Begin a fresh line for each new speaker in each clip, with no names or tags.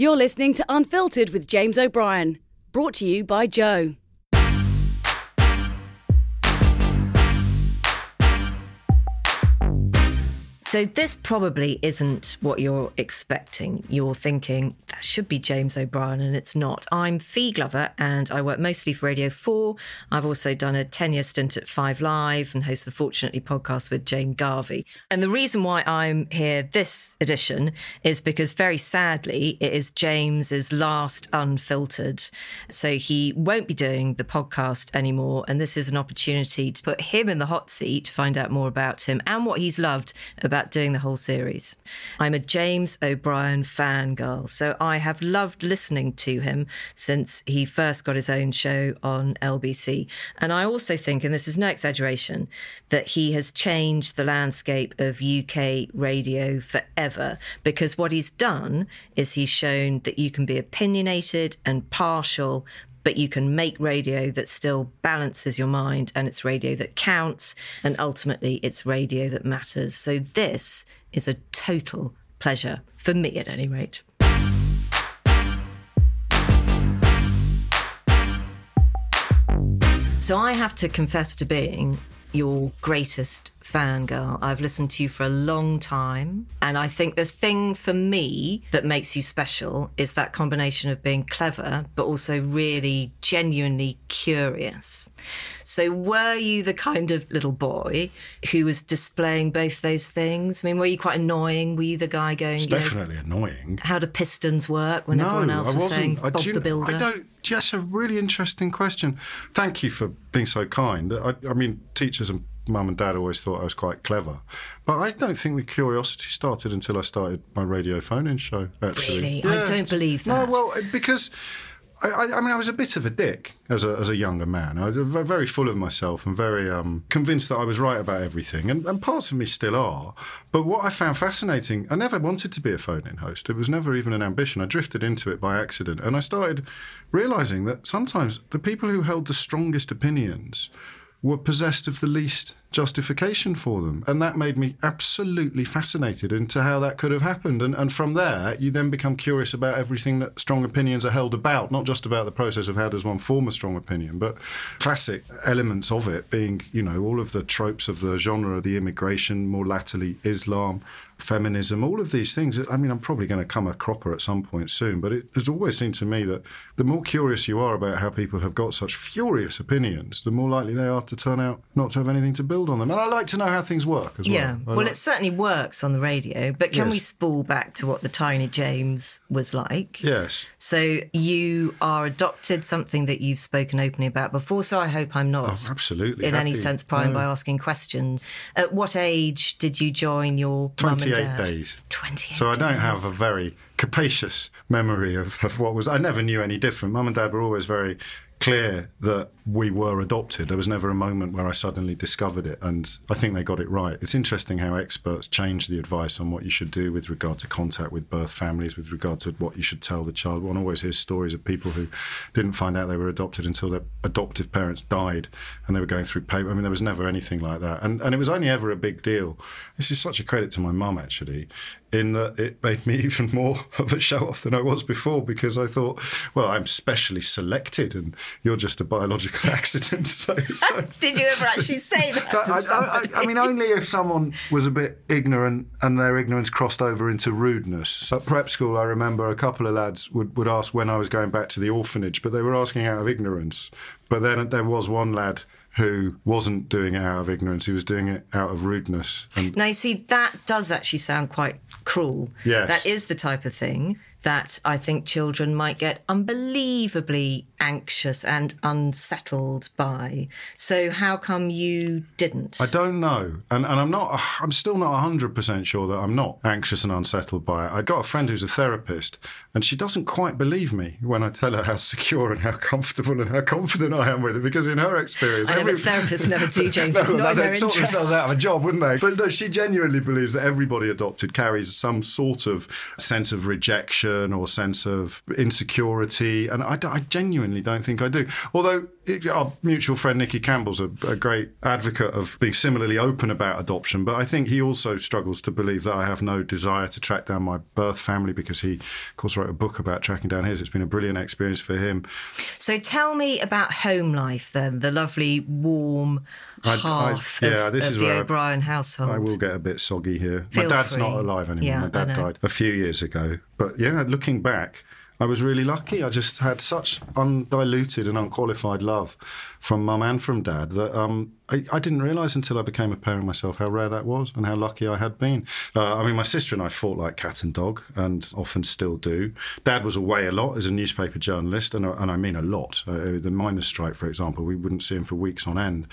You're listening to Unfiltered with James O'Brien, brought to you by Joe.
So this probably isn't what you're expecting. You're thinking that should be James O'Brien, and it's not. I'm Fi Glover, and I work mostly for Radio Four. I've also done a ten-year stint at Five Live and host the Fortunately podcast with Jane Garvey. And the reason why I'm here this edition is because very sadly it is James's last unfiltered, so he won't be doing the podcast anymore. And this is an opportunity to put him in the hot seat, find out more about him and what he's loved about about doing the whole series. I'm a James O'Brien fangirl, so I have loved listening to him since he first got his own show on LBC. And I also think, and this is no exaggeration, that he has changed the landscape of UK radio forever because what he's done is he's shown that you can be opinionated and partial, but you can make radio that still balances your mind and it's radio that counts and ultimately it's radio that matters. So this is a total pleasure for me at any rate. So I have to confess to being your greatest fangirl. I've listened to you for a long time. And I think the thing for me that makes you special is that combination of being clever, but also really genuinely curious. So, were you the kind of little boy who was displaying both those things? I mean, were you quite annoying? Were you the guy going,
definitely know, annoying.
How do pistons work when
no,
everyone else was saying Bob
I,
the Builder?
I don't. Just a really interesting question. Thank you for being so kind. I, I mean, teachers and mum and dad always thought I was quite clever. But I don't think the curiosity started until I started my radio phone in show, actually.
Really? Yeah. I don't believe that.
No, well, because. I, I, mean, I was a bit of a dick as a, as a younger man. I was very full of myself and very um, convinced that I was right about everything. And, and, parts of me still are. But what I found fascinating, I never wanted to be a phone in host. It was never even an ambition. I drifted into it by accident. And I started realizing that sometimes the people who held the strongest opinions were possessed of the least justification for them. And that made me absolutely fascinated into how that could have happened. And, and from there, you then become curious about everything that strong opinions are held about, not just about the process of how does one form a strong opinion, but classic elements of it being, you know, all of the tropes of the genre, the immigration, more latterly Islam, feminism, all of these things. I mean, I'm probably going to come a cropper at some point soon, but it has always seemed to me that the more curious you are about how people have got such furious opinions, the more likely they are to turn out not to have anything to build on them. And I like to know how things work as
well. Yeah,
well,
like... it certainly works on the radio, but can yes. we spool back to what the Tiny James was like?
Yes.
So you are adopted, something that you've spoken openly about before, so I hope I'm not
oh, absolutely
in
happy.
any sense prying no. by asking questions. At what age did you join your
28 days.
28
So I don't
days.
have a very capacious memory of, of what was. I never knew any different. Mum and dad were always very clear that we were adopted. There was never a moment where I suddenly discovered it, and I think they got it right. It's interesting how experts change the advice on what you should do with regard to contact with birth families, with regard to what you should tell the child. One always hears stories of people who didn't find out they were adopted until their adoptive parents died and they were going through paper. I mean, there was never anything like that. And, and it was only ever a big deal. This is such a credit to my mum, actually in that it made me even more of a show off than I was before because I thought, well, I'm specially selected and you're just a biological accident. So, so.
Did you ever actually say that?
I, I, I, mean, only if someone was a bit ignorant and their ignorance crossed over into rudeness. At prep school, I remember a couple of lads would, would ask when I was going back to the orphanage, but they were asking out of ignorance. But then there was one lad who wasn't doing it out of ignorance, he was doing it out of rudeness.
And now, you see, that does actually sound quite cruel.
Yes.
That is the type of thing that I think children might get unbelievably anxious and unsettled by. So how come you didn't?
I don't know. And and I'm not I'm still not 100% sure that I'm not anxious and unsettled by it. I got a friend who's a therapist and she doesn't quite believe me when I tell her how secure and how comfortable and how confident I am with it because in her experience
I know, every... therapists never do James. no, not
they'd sort themselves out of a job, wouldn't they? But no, she genuinely believes that everybody adopted carries some sort of sense of rejection or sense of insecurity and I, I genuinely don't think I do. Although our mutual friend Nicky Campbell's a, a, great advocate of being similarly open about adoption, but I think he also struggles to believe that I have no desire to track down my birth family because he, of course, wrote a book about tracking down his. It's been a brilliant experience for him.
So tell me about home life then, the lovely, warm hearth I, I, yeah, of, this of is the O'Brien household.
I will get a bit soggy here.
Feel
my dad's
free.
not alive anymore.
Yeah,
my dad died a few years ago. But yeah, looking back, I was really lucky. I just had such undiluted and unqualified love from mum and from dad that um, I, I, didn't realise until I became a parent myself how rare that was and how lucky I had been. Uh, I mean, my sister and I fought like cat and dog and often still do. Dad was away a lot as a newspaper journalist, and, and I mean a lot. Uh, the miners' strike, for example, we wouldn't see him for weeks on end.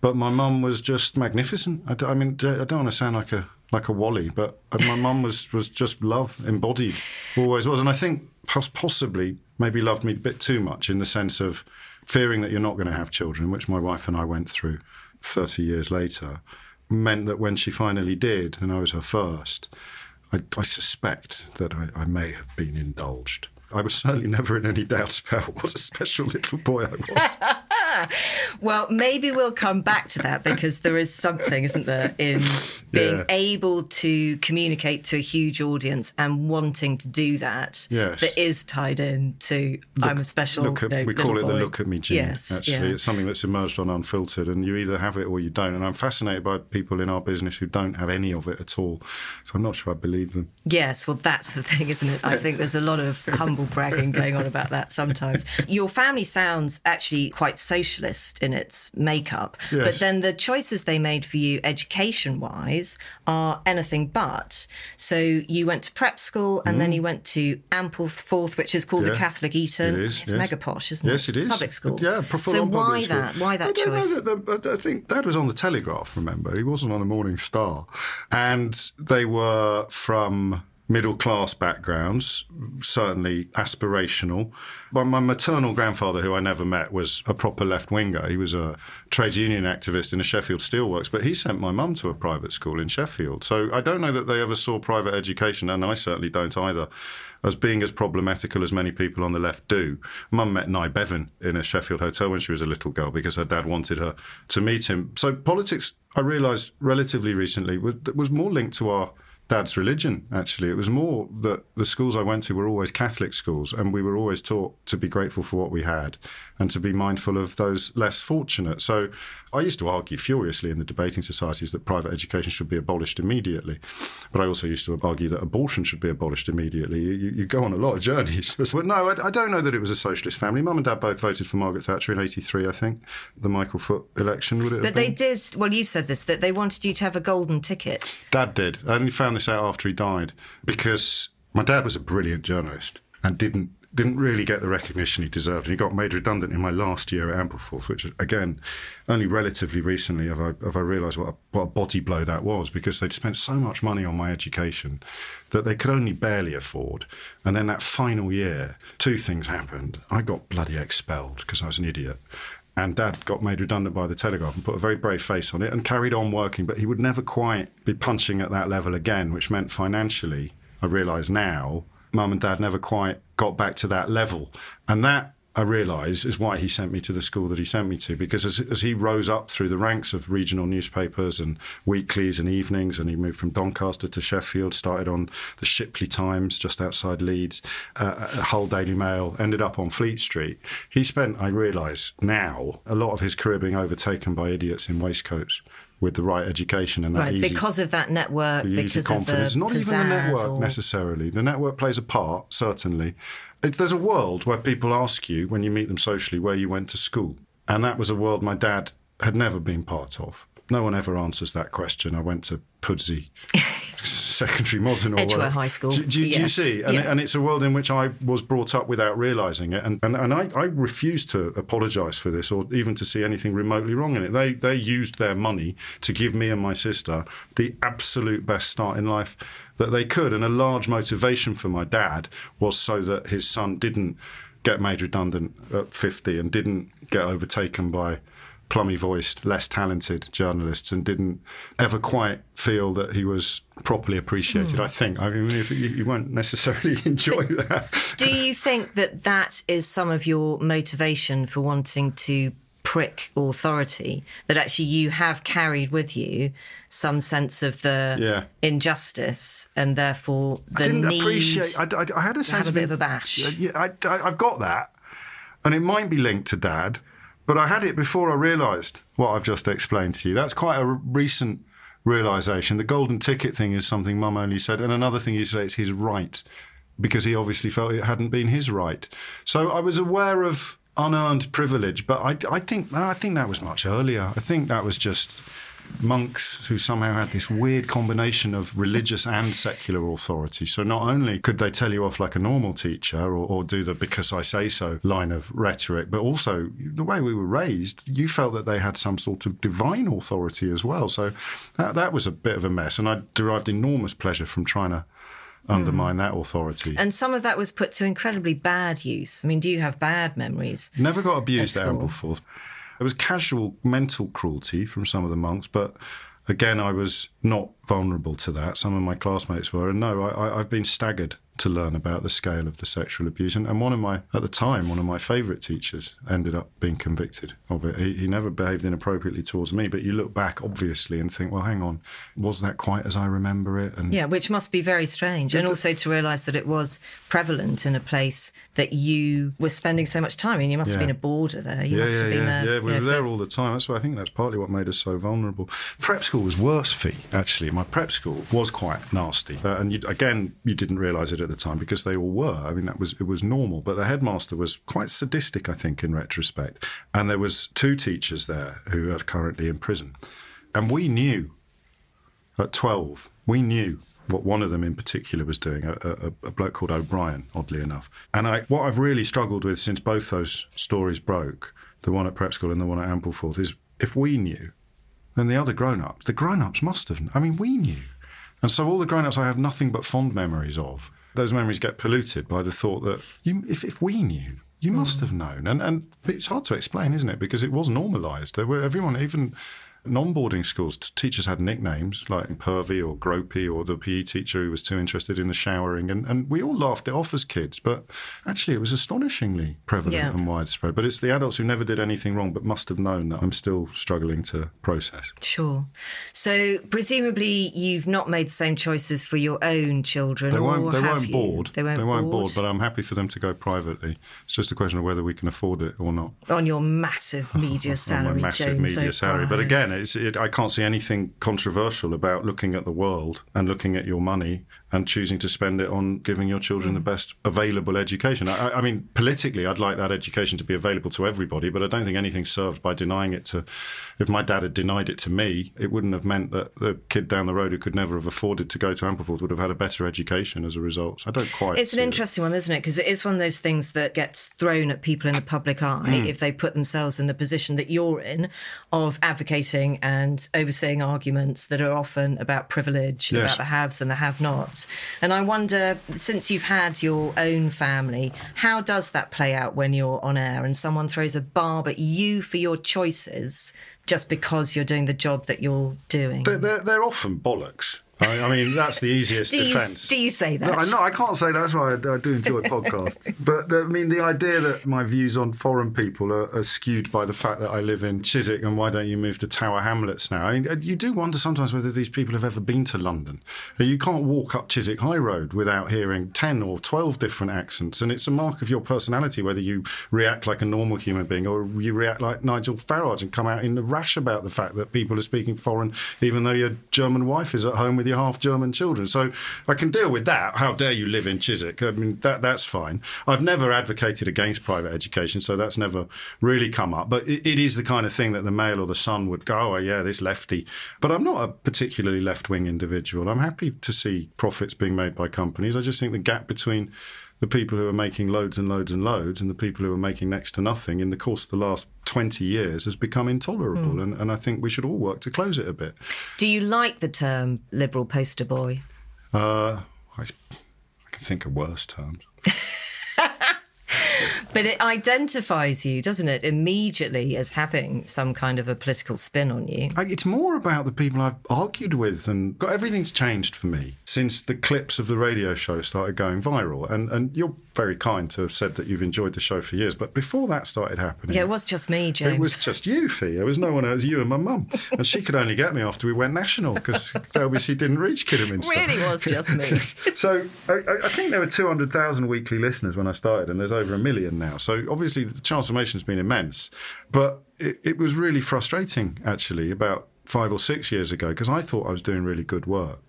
But my mum was just magnificent. I, I mean, I don't want to sound like a like a wally, but uh, my mum was was just love embodied, always was, and I think possibly maybe loved me a bit too much in the sense of fearing that you're not going to have children, which my wife and I went through 30 years later, meant that when she finally did, and I was her first, I, I suspect that I, I may have been indulged. I was certainly never in any doubt about what a special little boy I was.
well, maybe we'll come back to that because there is something, isn't there, in being yeah. able to communicate to a huge audience and wanting to do that
yes.
that is tied in to look, I'm a special.
Look at, we call it
boy.
the look at me gene.
Yes,
actually,
yeah.
it's something that's emerged on Unfiltered, and you either have it or you don't. And I'm fascinated by people in our business who don't have any of it at all. So I'm not sure I believe them.
Yes, well, that's the thing, isn't it? I think there's a lot of humble bragging going on about that sometimes. Your family sounds actually quite socialist in its makeup,
yes.
but then the choices they made for you education wise are anything but. So you went to prep school and mm. then you went to Ampleforth, which is called yeah, the Catholic Eton.
It is.
It's
yes.
mega posh, isn't
yes,
it?
Yes, it is.
Public school.
Yeah,
so why that? Why that
I
choice?
That I think Dad was on the Telegraph. Remember, he wasn't on the Morning Star, and they were from middle class backgrounds, certainly aspirational. But my maternal grandfather, who I never met, was a proper left winger. He was a trade union activist in a Sheffield Steelworks, but he sent my mum to a private school in Sheffield. So I don't know that they ever saw private education, and I certainly don't either, as being as problematical as many people on the left do. Mum met Nye Bevan in a Sheffield hotel when she was a little girl because her dad wanted her to meet him. So politics, I realised relatively recently, was, was more linked to our dad's religion, actually. It was more that the schools I went to were always Catholic schools, and we were always taught to be grateful for what we had and to be mindful of those less fortunate. So I used to argue furiously in the debating societies that private education should be abolished immediately. But I also used to argue that abortion should be abolished immediately. You, you go on a lot of journeys. but no, I, I, don't know that it was a socialist family. Mum and dad both voted for Margaret Thatcher in 83, I think, the Michael Foot election, would it
But they did, well, you said this, that they wanted you to have a golden ticket.
Dad did. I only found this out after he died because my dad was a brilliant journalist and didn't didn't really get the recognition he deserved. And he got made redundant in my last year at Ampleforth, which, again, only relatively recently have I, have I realised what a, what a body blow that was because they'd spent so much money on my education that they could only barely afford. And then that final year, two things happened. I got bloody expelled because I was an idiot. And dad got made redundant by the Telegraph and put a very brave face on it and carried on working, but he would never quite be punching at that level again, which meant financially, I realise now, mum and dad never quite got back to that level. And that I realise is why he sent me to the school that he sent me to, because as, as, he rose up through the ranks of regional newspapers and weeklies and evenings, and he moved from Doncaster to Sheffield, started on the Shipley Times just outside Leeds, uh, Hull Daily Mail, ended up on Fleet Street. He spent, I realise now, a lot of his career being overtaken by idiots in waistcoats with the right education and that
right,
easy,
because of that network, because
confidence.
Of the
Not even the network
or...
necessarily. The network plays a part, certainly. It's, there's a world where people ask you when you meet them socially where you went to school, and that was a world my dad had never been part of. No one ever answers that question. I went to Pudsey Secondary Modern or
Edgware High School.
Do, do,
yes.
do you see? And,
yeah.
and, it's a world in which I was brought up without realising it. And, and, and I, I refuse to apologise for this or even to see anything remotely wrong in it. They, they used their money to give me and my sister the absolute best start in life that they could. And a large motivation for my dad was so that his son didn't get made redundant at 50 and didn't get overtaken by plummy voiced, less talented journalists and didn't ever quite feel that he was properly appreciated. Mm. I think. I mean, if you, you won't necessarily enjoy that.
Do you think that that is some of your motivation for wanting to prick authority that actually you have carried with you some sense of the yeah. injustice and therefore the
I didn't
need
appreciate. I, I, I had a sense
of
a
bit of a bash.
Yeah, I, I've got that, and it might be linked to dad, but I had it before I realised what I've just explained to you. That's quite a recent realization. The golden ticket thing is something Mum only said, and another thing he said it's his right because he obviously felt it hadn't been his right. So I was aware of unearned privilege. But I, I think I think that was much earlier. I think that was just monks who somehow had this weird combination of religious and secular authority. So not only could they tell you off like a normal teacher or, or, do the because I say so line of rhetoric, but also the way we were raised, you felt that they had some sort of divine authority as well. So that, that was a bit of a mess. And I derived enormous pleasure from trying to undermine mm. that authority.
And some of that was put to incredibly bad use. I mean, do you have bad memories?
Never got abused at, at Ampleforth. There was casual mental cruelty from some of the monks, but again, I was not vulnerable to that. Some of my classmates were, and no, I, have been staggered to learn about the scale of the sexual abuse. And, and one of my, at the time, one of my favourite teachers ended up being convicted of it. He, he, never behaved inappropriately towards me, but you look back, obviously, and think, well, hang on, was that quite as I remember it?
And yeah, which must be very strange. And also to realise that it was prevalent in a place that you were spending so much time in. You must yeah. have been a boarder there. You
yeah,
must
yeah,
have been
yeah.
there.
Yeah, we were there all the time. That's why I think that's partly what made us so vulnerable. Prep school was worse, for you, actually. My prep school was quite nasty. Uh, and you, again, you didn't realise it at the time because they all were. I mean, that was it was normal. But the headmaster was quite sadistic, I think, in retrospect. And there was two teachers there who are currently in prison, and we knew at twelve, we knew what one of them in particular was doing, a, a, a, bloke called O'Brien, oddly enough. And I, what I've really struggled with since both those stories broke, the one at prep school and the one at Ampleforth, is if we knew, then the other grown ups, the grown ups must have. I mean, we knew. And so all the grown ups I have nothing but fond memories of those memories get polluted by the thought that you, if, if we knew, you must hmm. have known. And, and it's hard to explain, isn't it? Because it was normalised. There were everyone, even non-boarding schools, teachers had nicknames like Pervy or Gropey or the PE teacher who was too interested in the showering, and, and we all laughed it off as kids. But actually, it was astonishingly prevalent yeah. and widespread. But it's the adults who never did anything wrong but must have known that I'm still struggling to process.
Sure. So presumably, you've not made the same choices for your own children.
They won't. They won't board.
They won't,
they won't
board.
board. But I'm happy for them to go privately. It's just a question of whether we can afford it or not.
On your massive media salary,
on my massive
James
media salary. But again, it, I can't see anything controversial about looking at the world and looking at your money and choosing to spend it on giving your children the best available education. I, I, mean, politically, I'd like that education to be available to everybody, but I don't think anything's served by denying it to. If my dad had denied it to me, it wouldn't have meant that the kid down the road who could never have afforded to go to Ampleforth would have had a better education as a result. So I don't quite.
It's an interesting
it.
one, isn't it? Because it is one of those things that gets thrown at people in the public eye mm. if they put themselves in the position that you're in of advocating and overseeing arguments that are often about privilege, yes. about the haves and the have-nots. And I wonder, since you've had your own family, how does that play out when you're on air and someone throws a barb at you for your choices just because you're doing the job that you're doing?
They're, they're, they're often bollocks. I, I mean, that's the easiest
do
defence.
Do you say that?
No, no, I can't say that. That's why I, I do enjoy podcasts. but the, I mean, the idea that my views on foreign people are, are, skewed by the fact that I live in Chiswick and why don't you move to Tower Hamlets now? I mean, uh, you do wonder sometimes whether these people have ever been to London. Uh, you can't walk up Chiswick High Road without hearing 10 or 12 different accents. And it's a mark of your personality whether you react like a normal human being or you react like Nigel Farage and come out in the rash about the fact that people are speaking foreign, even though your German wife is at home with your half German children. So I can deal with that. How dare you live in Chiswick? I mean, that that's fine. I've never advocated against private education, so that's never really come up. But it, it is the kind of thing that the Mail or the Sun would go, oh, yeah, this lefty. But I'm not a particularly left wing individual. I'm happy to see profits being made by companies. I just think the gap between the people who are making loads and loads and loads and the people who are making next to nothing in the course of the last 20 years has become intolerable. Mm. And, and I think we should all work to close it a bit.
Do you like the term liberal poster boy?
Uh, I, I can think of worse terms.
But it identifies you, doesn't it, immediately as having some kind of a political spin on you.
It's more about the people I've argued with, and got everything's changed for me since the clips of the radio show started going viral. And and you're very kind to have said that you've enjoyed the show for years, but before that started happening,
Yeah, it was just me, James.
It was just you, Fi. There was no one else. You and my mum, and she could only get me after we went national because LBC didn't reach Kidderminster.
Really was just me.
so I, I- think there were two hundred thousand weekly listeners when I started, and there's over a million now. So obviously the transformation's been immense, but it, it was really frustrating actually about five or six years ago because I thought I was doing really good work,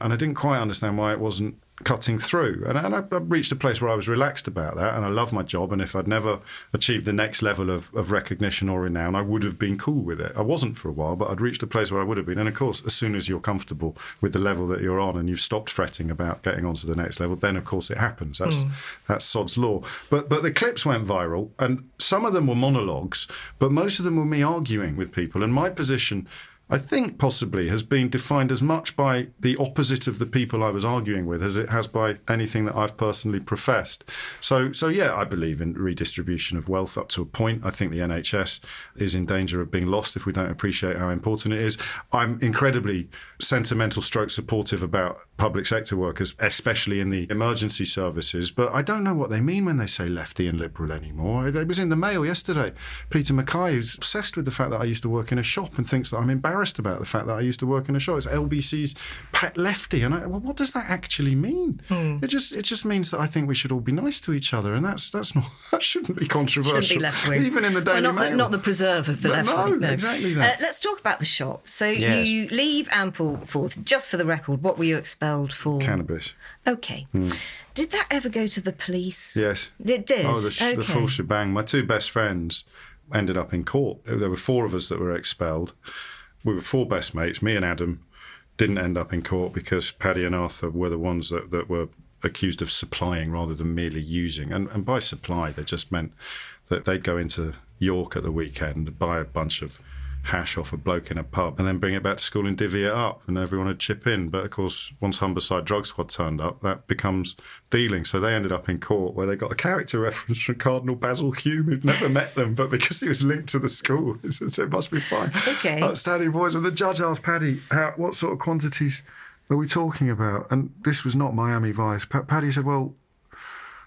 and I didn't quite understand why it wasn't cutting through. And, and I, I reached a place where I was relaxed about that, and I love my job. And if I'd never achieved the next level of, of recognition or renown, I would have been cool with it. I wasn't for a while, but I'd reached a place where I would have been. And of course, as soon as you're comfortable with the level that you're on, and you've stopped fretting about getting on to the next level, then of course it happens. That's mm. that's sod's law. But but the clips went viral, and some of them were monologues, but most of them were me arguing with people. And my position. I think possibly has been defined as much by the opposite of the people I was arguing with as it has by anything that I've personally professed. So, so yeah, I believe in redistribution of wealth up to a point. I think the NHS is in danger of being lost if we don't appreciate how important it is. I'm incredibly sentimental stroke supportive about public sector workers, especially in the emergency services. But I don't know what they mean when they say lefty and liberal anymore. It was in the mail yesterday. Peter McKay, who's obsessed with the fact that I used to work in a shop and thinks that I'm embarrassed about the fact that I used to work in a shop. It's LBC's pet lefty, and I, well, what does that actually mean? It just it just means that I think we should all be nice to each other, and that's that's not that shouldn't be controversial.
Shouldn't be left wing.
even in the
Well, not,
Mail.
not the preserve of the
No,
left
no,
wing.
exactly that.
Uh, let's talk about the shop. So
Yes.
you leave Ampleforth. Just for the record, what were you expelled for?
Cannabis.
Okay. Did that ever go to the police?
Yes.
It did.
Oh, the, sh-
okay.
the full shebang. My two best friends ended up in court. There were four of us that were expelled. We were four best mates. Me and Adam didn't end up in court because Paddy and Arthur were the ones that, that were accused of supplying rather than merely using. And, and by supply, they just meant that they'd go into York at the weekend, buy a bunch of hash off a bloke in a pub, and then bring it back to school and divvy it up, and everyone would chip in. But of course, once Humberside Drug Squad turned up, that becomes dealing. So they ended up in court where they got a character reference from Cardinal Basil Hume, who'd never met them, but because he was linked to the school, it it must be fine.
Okay.
Outstanding voice. And the judge asked Paddy, how, what sort of quantities are we talking about? And this was not Miami Vice. Pa- Paddy said, well,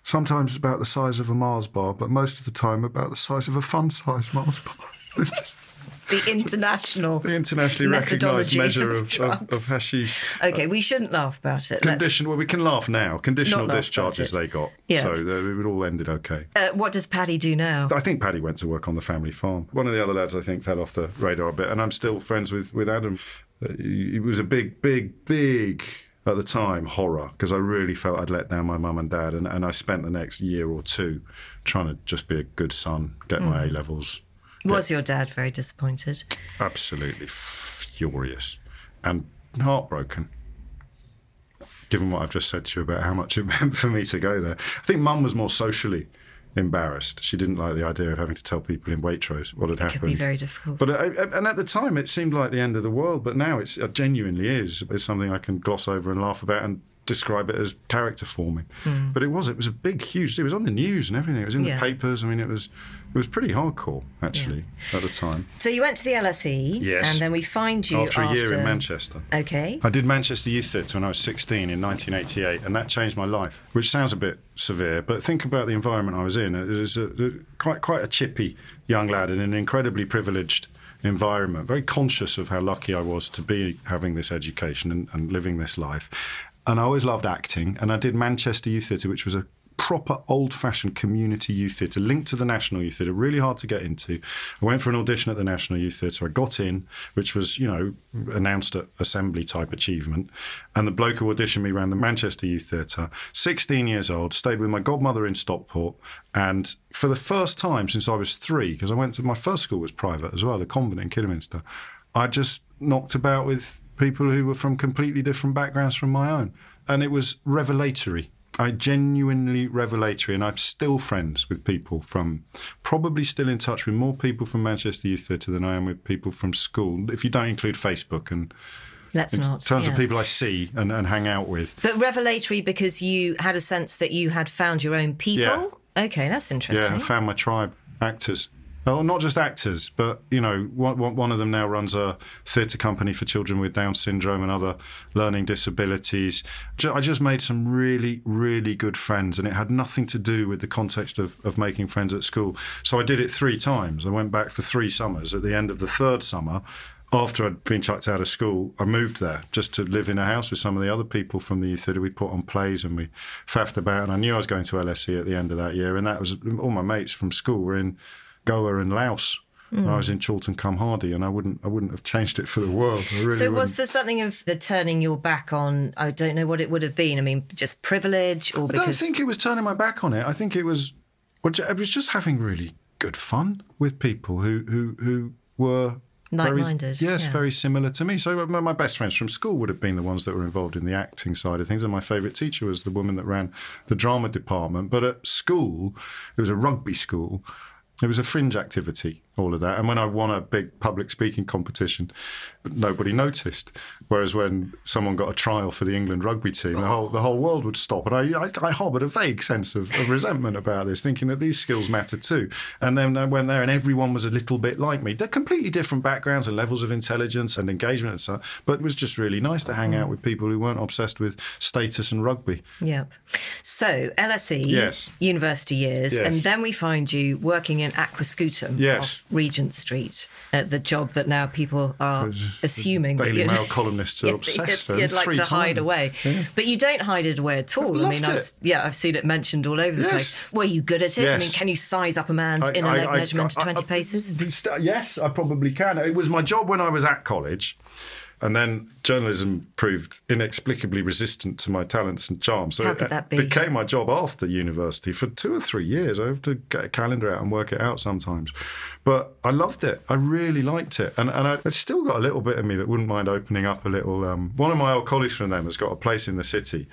sometimes it's about the size of a Mars bar, but most of the time about the size of a fun size Mars bar.
the international
the internationally recognised measure of, of,
drugs.
of hashish.
Okay, we shouldn't laugh about it.
Condition, well, we can laugh now. Conditional discharges they got.
Yeah.
So uh, it all ended okay.
Uh, what does Paddy do now?
I think Paddy went to work on the family farm. One of the other lads, I think, fell off the radar a bit, and I'm still friends with, with Adam. Uh, It was a big, big, big, at the time, horror, because I really felt I'd let down my mum and dad, and, and I spent the next year or two trying to just be a good son, get my
Mm.
A levels.
Was your dad very disappointed?
Absolutely furious and heartbroken. Given what I've just said to you about how much it meant for me to go there, I think Mum was more socially embarrassed. She didn't like the idea of having to tell people in Waitrose what had happened.
It
happened.
could be very difficult.
But I, I- and at the time, it seemed like the end of the world. But now it's, it genuinely is. It's something I can gloss over and laugh about and describe it as character forming. Hmm. But it was. It was a big, huge. It was on the news and everything. It was in.
Yeah.
the papers. I mean, it was. It was pretty hardcore actually at the time.
so you went to the LSE,
Yes.
and then we find you
After a year in Manchester.
Okay.
I did Manchester Youth Theatre when I was 16 in 1988, and that changed my life, which sounds a bit severe, but think about the environment I was in. It was a, a- quite, quite a chippy young lad in an incredibly privileged environment, very conscious of how lucky I was to be having this education and, and living this life. And I always loved acting, and I did Manchester Youth Theatre, which was a proper old fashioned community youth theatre linked to the National Youth Theatre, really hard to get into. I went for an audition at the National Youth Theatre. I got in, which was, you know, announced at assembly type achievement. And the bloke who auditioned me ran the Manchester Youth Theatre, 16 years old, stayed with my godmother in Stockport. And for the first time since I was three, because I went to my first school was private as well, the convent in Kidderminster, I just knocked about with people who were from completely different backgrounds from my own. And it was revelatory. I genuinely revelatory, and I'm still friends with people from, probably still in touch with more people from Manchester Youth Theatre than I am with people from school, if you don't include Facebook and
Let's
in
not.
terms
yeah.
of people I see and, and hang out with.
But revelatory because you had a sense that you had found your own people.
Yeah.
Okay, that's interesting.
Yeah, I found my tribe, actors. Oh, not just actors, but you know, one, one of them now runs a theatre company for children with Down syndrome and other learning disabilities. I just made some really, really good friends, and it had nothing to do with the context of, of making friends at school. So I did it three times. I went back for three summers. At the end of the third summer, after I'd been chucked out of school, I moved there just to live in a house with some of the other people from the youth theatre. We put on plays and we faffed about. And I knew I was going to LSE at the end of that year. And that was all my mates from school were in Goa and Laos. Mm. I was in Chorlton cum Hardy, and I wouldn't, I wouldn't have changed it for the world. Really
so, was
wouldn't.
there something of the turning your back on? I don't know what it would have been. I mean, just privilege, or because
I don't think it was turning my back on it. I think it was, it was just having really good fun with people who who who were
like-minded.
Very, yes,
yeah.
very similar to me. So my best friends from school would have been the ones that were involved in the acting side of things, and my favourite teacher was the woman that ran the drama department. But at school, it was a rugby school. It was a fringe activity all of that. And when I won a big public speaking competition, nobody noticed. Whereas when someone got a trial for the England rugby team, the whole the whole world would stop. And I, I, I harboured a vague sense of, of, resentment about this, thinking that these skills matter too. And then I went there, and everyone was a little bit like me. They're completely different backgrounds and levels of intelligence and engagement and so. But it was just really nice to hang out with people who weren't obsessed with status and rugby.
Yep. So LSE,
yes,
university years,
yes.
and then we find you working in Aquascutum.
Yes.
Regent Street, uh, the job that now people are assuming
Daily
that
Mail columnists are obsessed.
You'd, you'd like to
times.
hide away,
yeah.
but you don't hide it away at all.
I,
I mean, I've, yeah, I've seen it mentioned all over the
yes.
place. Were you good at it?
Yes.
I mean, can you size up a man's
I,
inner
I,
leg measurement to twenty paces?
Yes, I probably can. It was my job when I was at college. And then journalism proved inexplicably resistant to my talents and charms. So
How could
it
that be?
became my job after university for two or three years. I have to get a calendar out and work it out sometimes. But I loved it. I really liked it. And, and I, it's still got a little bit of me that wouldn't mind opening up a little. Um, one of my old colleagues from them has got a place in the city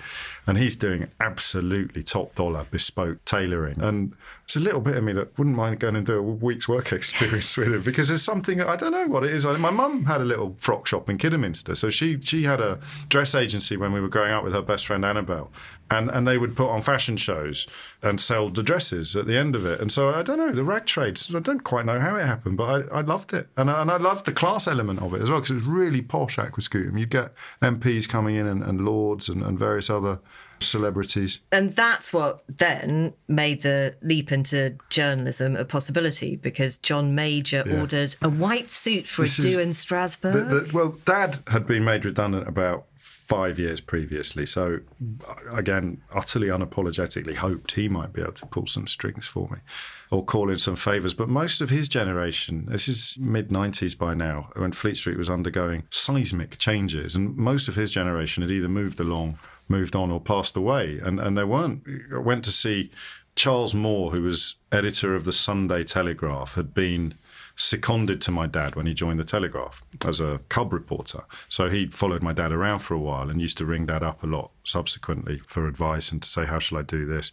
and he's doing absolutely top dollar bespoke tailoring. And it's a little bit of me that wouldn't mind going and do a week's work experience with him because there's something, I don't know what it is. My mum had a little frock shop in Kidderminster. So she, she had a dress agency when we were growing up with her best friend Annabelle. And, and they would put on fashion shows and sell the dresses at the end of it. And so I don't know, the rag trade, I don't quite know how it happened, but I, I loved it. And I, and I loved the class element of it as well because it was really posh Aquascutum. You'd get MPs coming in and, and lords and, and various other celebrities.
And that's what then made the leap into journalism a possibility because John Major
Yeah.
ordered a white suit for
This
a do in Strasbourg.
The, the, well, Dad had been made redundant about five years previously, so again, utterly unapologetically hoped he might be able to pull some strings for me or call in some favours. But most of his generation, this is mid 90s by now, when Fleet Street was undergoing seismic changes, and most of his generation had either moved along, moved on, or passed away. And, and there weren't, went to see Charles Moore, who was editor of the Sunday Telegraph, had been seconded to my dad when he joined the Telegraph as a cub reporter. So he followed my dad around for a while and used to ring dad up a lot subsequently for advice and to say, how shall I do this?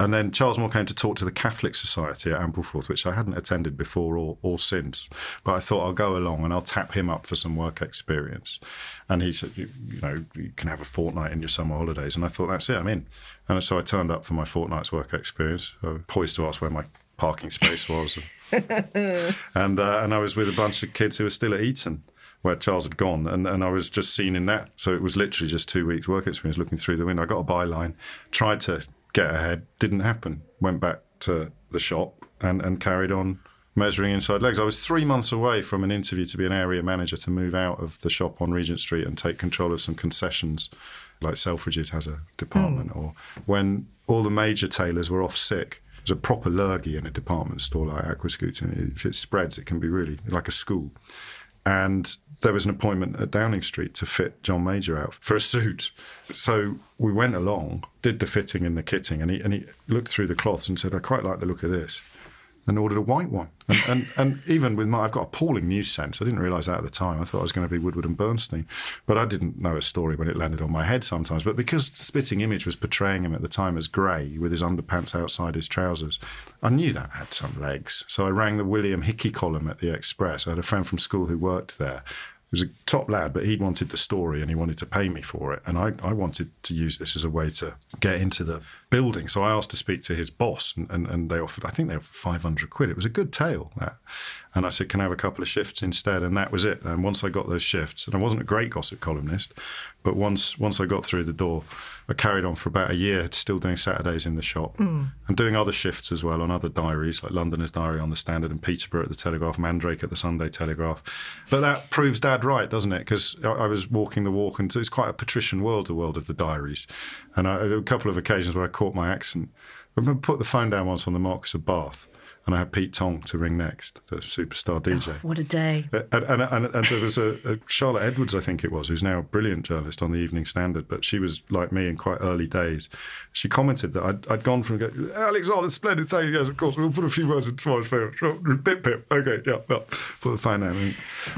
And then Charles Moore came to talk to the Catholic Society at Ampleforth, which I hadn't attended before or, or since. But I thought I'll go along and I'll tap him up for some work experience. And he said, you, you know, you can have a fortnight in your summer holidays. And I thought, that's it, I'm in. And so I turned up for my fortnight's work experience. Poised to ask where my parking space was. and uh, and I was with a bunch of kids who were still at Eton where Charles had gone, and, and I was just seen in that. So it was literally just two weeks' work experience looking through the window. I got a byline, tried to get ahead, didn't happen. Went back to the shop and, and carried on measuring inside legs. I was three months away from an interview to be an area manager to move out of the shop on Regent Street and take control of some concessions, like Selfridges has a department, hmm. or when all the major tailors were off sick. There's a proper lurgy in a department store like Aquascutum. If it spreads, it can be really like a school. And there was an appointment at Downing Street to fit John Major out for a suit. So we went along, did the fitting and the kitting, and he, and he looked through the cloths and said, I quite like the look of this, and ordered a white one. And, and, and even with my, I've got appalling news sense. I didn't realise that at the time. I thought I was going to be Woodward and Bernstein. But I didn't know a story when it landed on my head sometimes. But because the spitting image was portraying him at the time as grey with his underpants outside his trousers, I knew that had some legs. So I rang the William Hickey column at the Express. I had a friend from school who worked there. Was a top lad, but he wanted the story and he wanted to pay me for it. And I, I wanted to use this as a way to get into the building. So I asked to speak to his boss and, and, and they offered, I think they offered 500 quid. It was a good tale, that. And I said, can I have a couple of shifts instead? And that was it. And once I got those shifts, and I wasn't a great gossip columnist, but once once I got through the door, I carried on for about a year, still doing Saturdays in the shop hmm. and doing other shifts as well on other diaries, like Londoners Diary on the Standard and Peterborough at the Telegraph, Mandrake at the Sunday Telegraph. But that proves Dad right, doesn't it? Because I, I was walking the walk, and it's quite a patrician world, the world of the diaries. And I, a couple of occasions where I caught my accent. I remember put the phone down once on the Marquis of Bath. And I had Pete Tong to ring next, the superstar oh, DJ.
What a day.
Uh, and, and, and, and there was a, a Charlotte Edwards, I think it was, who's now a brilliant journalist on the Evening Standard, but she was like me in quite early days. She commented that I'd, I'd gone from Alex all Arnold, splendid, thank you guys, of course, we'll put a few words in tomorrow's paper. Sure. Pip, pip, okay, yeah, yeah. Put the phone down.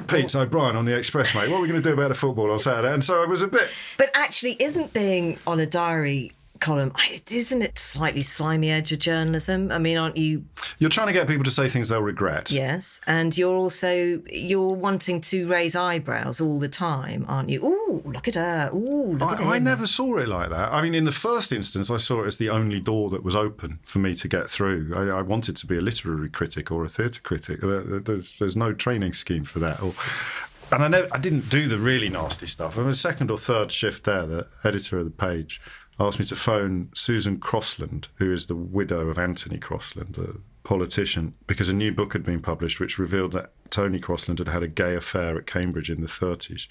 Pete, so Brian on the Express, mate, what are we going to do about the football on Saturday? And so I was a bit.
But actually, isn't being on a diary column, isn't it slightly slimy edge of journalism? I mean, aren't you?
You're trying to get people to say things they'll regret.
Yes, and you're also you're wanting to raise eyebrows all the time, aren't you? Ooh, look at her! Ooh, look
I,
at him!
I never saw it like that. I mean, in the first instance, I saw it as the only door that was open for me to get through. I, I wanted to be a literary critic or a theatre critic. Uh, there's, there's no training scheme for that. Or, and I, never, I didn't do the really nasty stuff. I mean, second or third shift there, the editor of the page asked me to phone Susan Crosland, who is the widow of Anthony Crosland, a politician, because a new book had been published which revealed that Tony Crosland had had a gay affair at Cambridge in the 30s.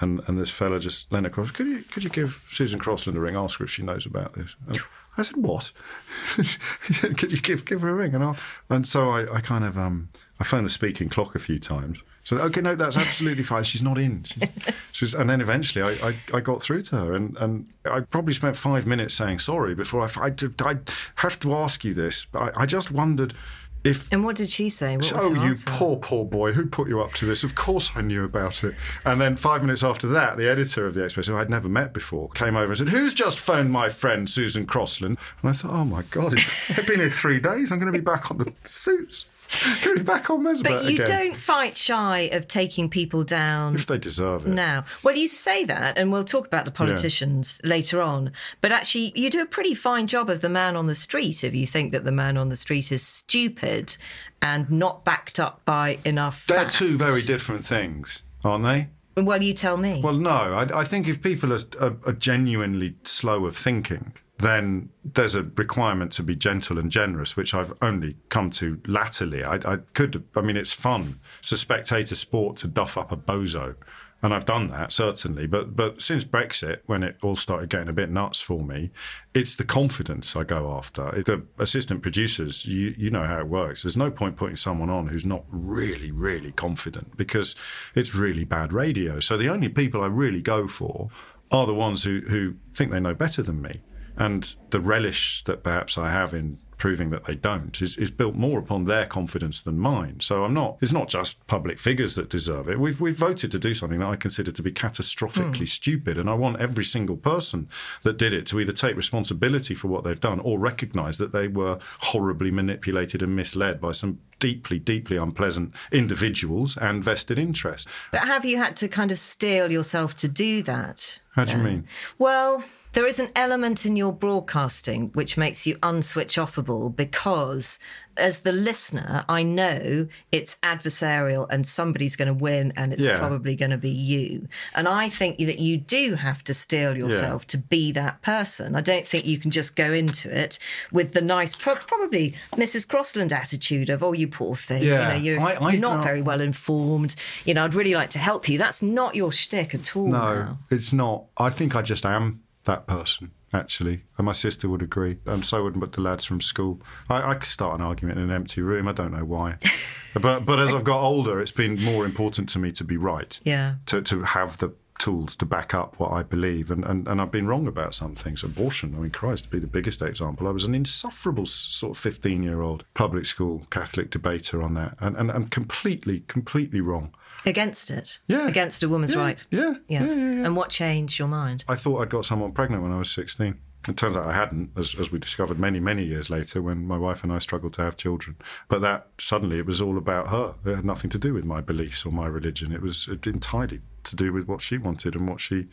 And, and this fella just leaned across. Could you could you give Susan Crosland a ring? Ask her if she knows about this. And I said, "What?" he said, "Could you give give her a ring?" And I, and so I, I kind of um I phoned the speaking clock a few times. So okay, no, that's absolutely fine. She's not in. She's, she's, and then eventually, I, I, I, got through to her, and, and I probably spent five minutes saying sorry before I. I, I have to ask you this. I, I just wondered if.
And what did she say? What
oh, you
answer?
poor, poor boy! Who put you up to this? Of course, I knew about it. And then five minutes after that, the editor of the Express, who I'd never met before, came over and said, "Who's just phoned my friend Susan Crosland?" And I thought, "Oh my God, it's, I've been here three days. I'm going to be back on the suits." Going back on Mesbah
But you
again.
don't fight shy of taking people down.
If they deserve it.
now. Well, you say that, and we'll talk about the politicians later on. But actually, you do a pretty fine job of the man on the street if you think that the man on the street is stupid and not backed up by enough.
They're
facts.
two very different things, aren't they?
Well, you tell me.
Well, no. I, I think if people are, are, are genuinely slow of thinking, then there's a requirement to be gentle and generous, which I've only come to latterly. I, I could, I mean, it's fun. It's a spectator sport to duff up a bozo. And I've done that, certainly. But but since Brexit, when it all started getting a bit nuts for me, it's the confidence I go after. The assistant producers, you, you know how it works. There's no point putting someone on who's not really, really confident because it's really bad radio. So the only people I really go for are the ones who, who think they know better than me. And the relish that perhaps I have in proving that they don't is, is built more upon their confidence than mine. So I'm not. It's not just public figures that deserve it. We've we've voted to do something that I consider to be catastrophically hmm. stupid, and I want every single person that did it to either take responsibility for what they've done or recognise that they were horribly manipulated and misled by some deeply, deeply unpleasant individuals and vested interests.
but have you had to kind of steel yourself to do that?
How do you mean?
Well, there is an element in your broadcasting which makes you unswitch offable because, as the listener, I know it's adversarial and somebody's going to win and it's
Yeah.
probably going to be you. And I think that you do have to steel yourself to be that person. I don't think you can just go into it with the nice, pro- probably Mrs. Crosland attitude of, oh, you poor thing.
Yeah.
You know, you're,
I- I
you're not very well informed. You know, I'd really like to help you. That's not your shtick at all
No,
now.
it's not. I think I just am that person, actually. And my sister would agree. And so would the lads from school. I, I could start an argument in an empty room. I don't know why. but but as I've got older, it's been more important to me to be right.
Yeah.
To, to have the tools to back up what I believe. And, and, and I've been wrong about some things. Abortion, I mean, Christ, to be the biggest example. I was an insufferable sort of 15 year old public school Catholic debater on that. And, and, and completely, completely wrong.
Against it?
Yeah.
Against a woman's
Yeah,
right?
yeah,
yeah.
yeah, yeah, yeah.
And what changed your mind?
I thought I'd got someone pregnant when I was 16. It turns out I hadn't, as, as we discovered many, many years later when my wife and I struggled to have children. But that suddenly it was all about her. It had nothing to do with my beliefs or my religion. It was entirely to do with what she wanted and what she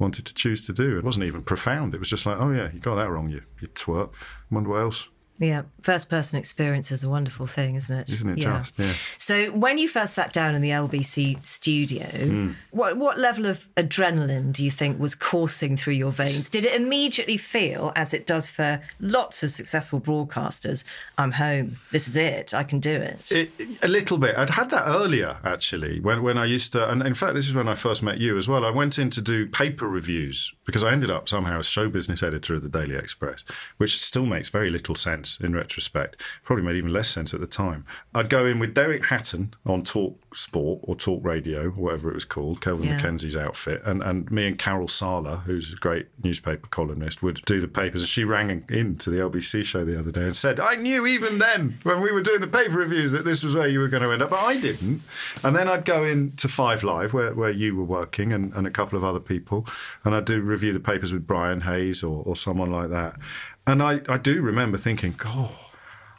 wanted to choose to do. It wasn't even profound. It was just like, oh, yeah, you got that wrong, you, you twerp. I wonder what else
yeah, first person experience is a wonderful thing, isn't it?
Isn't it yeah. just? Yeah.
So when you first sat down in the LBC studio, mm. what what level of adrenaline do you think was coursing through your veins? Did it immediately feel, as it does for lots of successful broadcasters, I'm home. This is it. I can do it.
it a little bit. I'd had that earlier actually when when I used to, and in fact, this is when I first met you as well. I went in to do paper reviews because I ended up somehow as show business editor of the Daily Express, which still makes very little sense in retrospect. Probably made even less sense at the time. I'd go in with Derek Hatton on Talk Sport or Talk Radio, or whatever it was called, Kelvin yeah. MacKenzie's outfit, and, and me and Carol Sarler, who's a great newspaper columnist, would do the papers. And she rang in to the LBC show the other day and said, I knew even then, when we were doing the paper reviews, that this was where you were going to end up, but I didn't. And then I'd go in to Five Live, where, where you were working, and, and a couple of other people, and I'd do review the papers with Brian Hayes or, or someone like that. And I, I do remember thinking, God,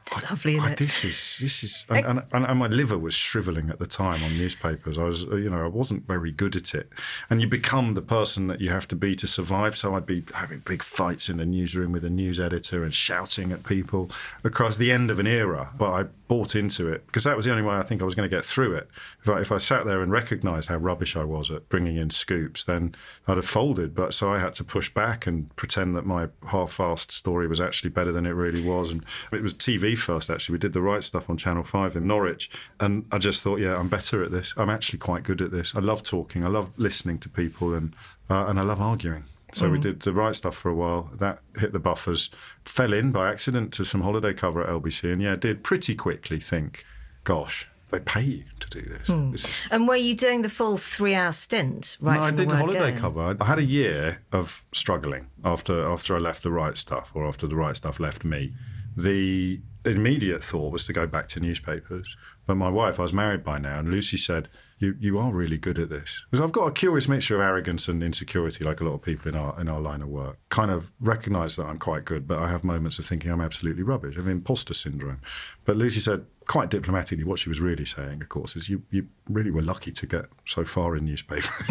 it's lovely, I, I,
this is this is, and, and, and, my liver was shriveling at the time on newspapers. I was, uh, you know, I wasn't very good at it, and you become the person that you have to be to survive. So I'd be having big fights in the newsroom with a news editor and shouting at people across the end of an era. But I bought into it because that was the only way I think I was going to get through it. If I, if I sat there and recognised how rubbish I was at bringing in scoops, then I'd have folded. But so I had to push back and pretend that my half-assed story was actually better than it really was, and it was TV first, actually. We did the Wright Stuff on Channel 5 in Norwich. And I just thought, yeah, I'm better at this. I'm actually quite good at this. I love talking. I love listening to people and, uh, and I love arguing. So mm. we did the Wright Stuff for a while. That hit the buffers. Fell in by accident to some holiday cover at LBC. And yeah, did pretty quickly think, gosh, they pay you to do this.
Is... And were you doing the full three-hour stint? Right,
no, I did
the
holiday cover. I had a year of struggling after after I left the Wright Stuff, or after the Wright Stuff left me. The immediate thought was to go back to newspapers. But my wife, I was married by now, and Lucy said, you, you are really good at this. Because I've got a curious mixture of arrogance and insecurity, like a lot of people in our in our line of work. Kind of recognise that I'm quite good, but I have moments of thinking I'm absolutely rubbish. I have imposter syndrome. But Lucy said, quite diplomatically, what she was really saying, of course, is you, you really were lucky to get so far in newspaper.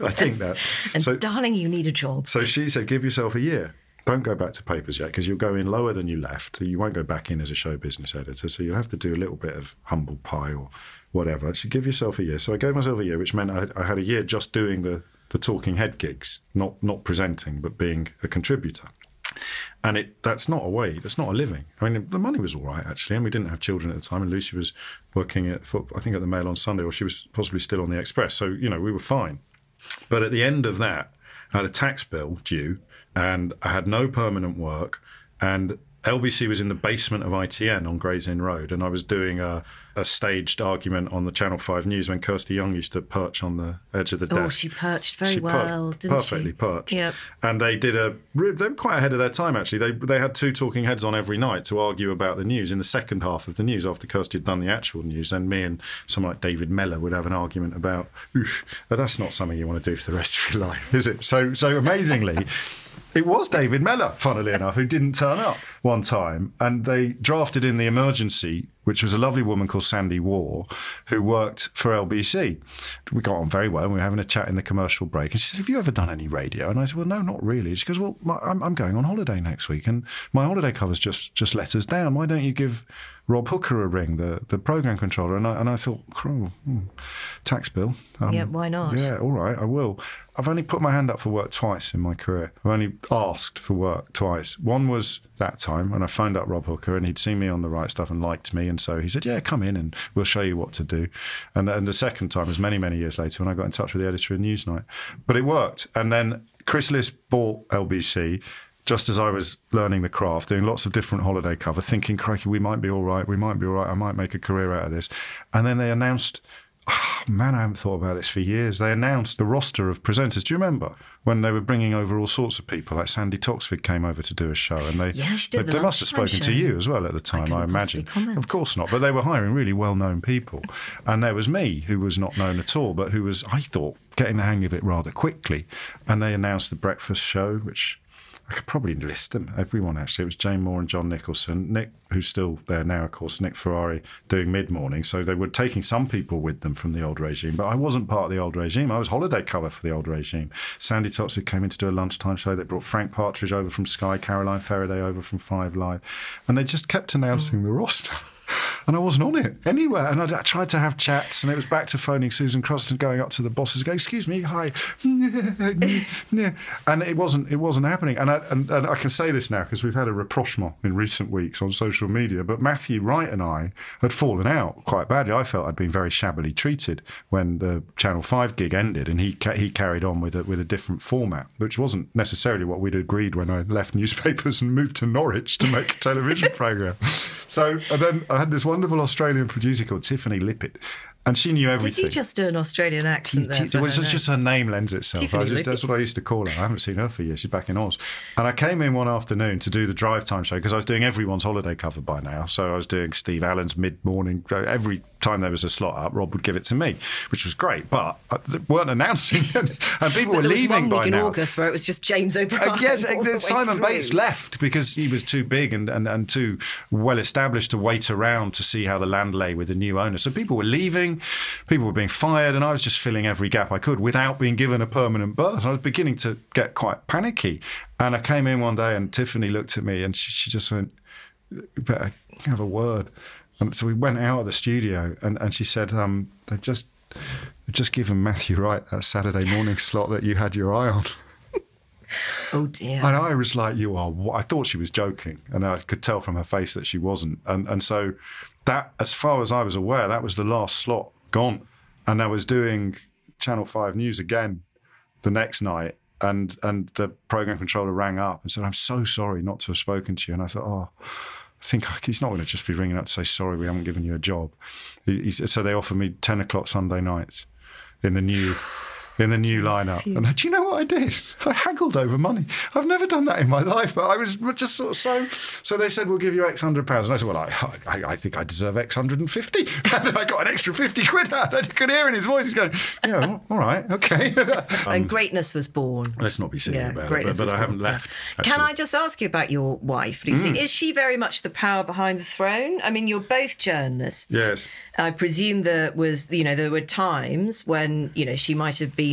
I think that.
And so, darling, you need a job.
So she said, give yourself a year don't go back to papers yet because you'll go in lower than you left. You won't go back in as a show business editor. So you'll have to do a little bit of humble pie or whatever. So give yourself a year. So I gave myself a year, which meant I had, I had a year just doing the, the talking head gigs, not, not presenting, but being a contributor. And it that's not a way, that's not a living. I mean, the money was all right, actually, and we didn't have children at the time. And Lucy was working at, I think, at the Mail on Sunday, or she was possibly still on the Express. So, you know, we were fine. But at the end of that, I had a tax bill due and I had no permanent work. And LBC was in the basement of ITN on Gray's Inn Road, and I was doing a, a, staged argument on the Channel 5 News when Kirsty Young used to perch on the edge of the desk.
Oh, she perched very she well,
didn't she? perfectly
she?
perched.
Yep.
And they did a, they were quite ahead of their time, actually. They, they had two talking heads on every night to argue about the news in the second half of the news after Kirsty had done the actual news. And me and someone like David Mellor would have an argument about, that's not something you want to do for the rest of your life, is it? So, so amazingly, it was David Mellor, funnily enough, who didn't turn up one time. And they drafted in the emergency, which was a lovely woman called Sandy Warr, who worked for LBC. We got on very well. And we were having a chat in the commercial break. And she said, Have you ever done any radio? And I said, Well, no, not really. She goes, Well, my, I'm, I'm going on holiday next week. And my holiday covers just, just let us down. Why don't you give Rob Hooker a ring, the, the program controller, and I, and I thought, oh, tax bill.
Um, yeah, why not?
Yeah, all right, I will. I've only put my hand up for work twice in my career. I've only asked for work twice. One was that time when I phoned up Rob Hooker and he'd seen me on the Wright Stuff and liked me, and so he said, "Yeah, come in and we'll show you what to do." And and the second time was many many years later when I got in touch with the editor of Newsnight, but it worked. And then Chrysalis bought LBC just as I was learning the craft, doing lots of different holiday cover, thinking, crikey, we might be all right, we might be all right, I might make a career out of this. And then they announced, oh, man, I haven't thought about this for years. They announced the roster of presenters. Do you remember when they were bringing over all sorts of people? Like Sandi Toksvig came over to do a show, and they
yeah,
they,
the
they must have spoken
show.
to you as well at the time. I,
I
imagine,
comment.
of course not, but they were hiring really well-known people, and there was me who was not known at all, but who was, I thought, getting the hang of it rather quickly. And they announced the breakfast show, which I could probably list them, everyone actually. It was Jane Moore and John Nicholson. Nick, who's still there now, of course, Nick Ferrari doing mid morning. So they were taking some people with them from the old regime, but I wasn't part of the old regime. I was holiday cover for the old regime. Sandi Toksvig came in to do a lunchtime show. They brought Frank Partridge over from Sky, Caroline Feraday over from Five Live, and they just kept announcing the roster and I wasn't on it anywhere. And I, I, tried to have chats, and it was back to phoning Susan Crosland, going up to the bosses, going, "Excuse me, hi," and it wasn't it wasn't happening. And I, and, and I can say this now because we've had a rapprochement in recent weeks on social media. But Matthew Wright and I had fallen out quite badly. I felt I'd been very shabbily treated when the Channel Five gig ended, and he ca- he carried on with a, with a different format, which wasn't necessarily what we'd agreed when I left newspapers and moved to Norwich to make a television program. So and then uh, I had this wonderful Australian producer called Tiffany Lippett, and she knew everything.
Did you just do an Australian accent? T-
there well, it's just her name lends itself. Just, that's what I used to call her. I haven't seen her for years. She's back in Oz. And I came in one afternoon to do the drive time show because I was doing everyone's holiday cover by now. So I was doing Steve Allen's mid morning. Every time there was a slot up, Rob would give it to me, which was great. But uh, they weren't announcing, and people
were
leaving by
in
now.
August where it was just James O'Brien. Uh,
yes, Simon Bates left because he was too big and, and, and too well established to wait around to see how the land lay with the new owner. So people were leaving, people were being fired, and I was just filling every gap I could without being given a permanent berth. I was beginning to get quite panicky. And I came in one day, and Tiffany looked at me, and she, she just went, "Better have a word." And so we went out of the studio, and, and she said, um, "They've just they've just given Matthew Wright that Saturday morning slot that you had your eye on."
Oh dear!
And I was like, "You are." I thought she was joking, and I could tell from her face that she wasn't. And and so that, as far as I was aware, that was the last slot gone. And I was doing Channel Five News again the next night, and and the program controller rang up and said, "I'm so sorry not to have spoken to you." And I thought, "Oh." I think oh, he's not going to just be ringing up to say sorry we haven't given you a job. So they offered me ten o'clock Sunday nights in the new in the new lineup. And do you know what I did? I haggled over money. I've never done that in my life, but I was just sort of so. So they said, we'll give you X hundred pounds. And I said, well, I, I, I, think I deserve X hundred and fifty. And I got an extra 50 quid out. And you could hear in his voice, he's going, yeah, all right, okay.
um, and greatness was born.
Let's not be silly yeah, about it, but, but I haven't left.
Actually. Can I just ask you about your wife, Lucy? Mm. Is she very much the power behind the throne? I mean, you're both journalists.
Yes.
I presume there was, you know, there were times when, you know, she might have been,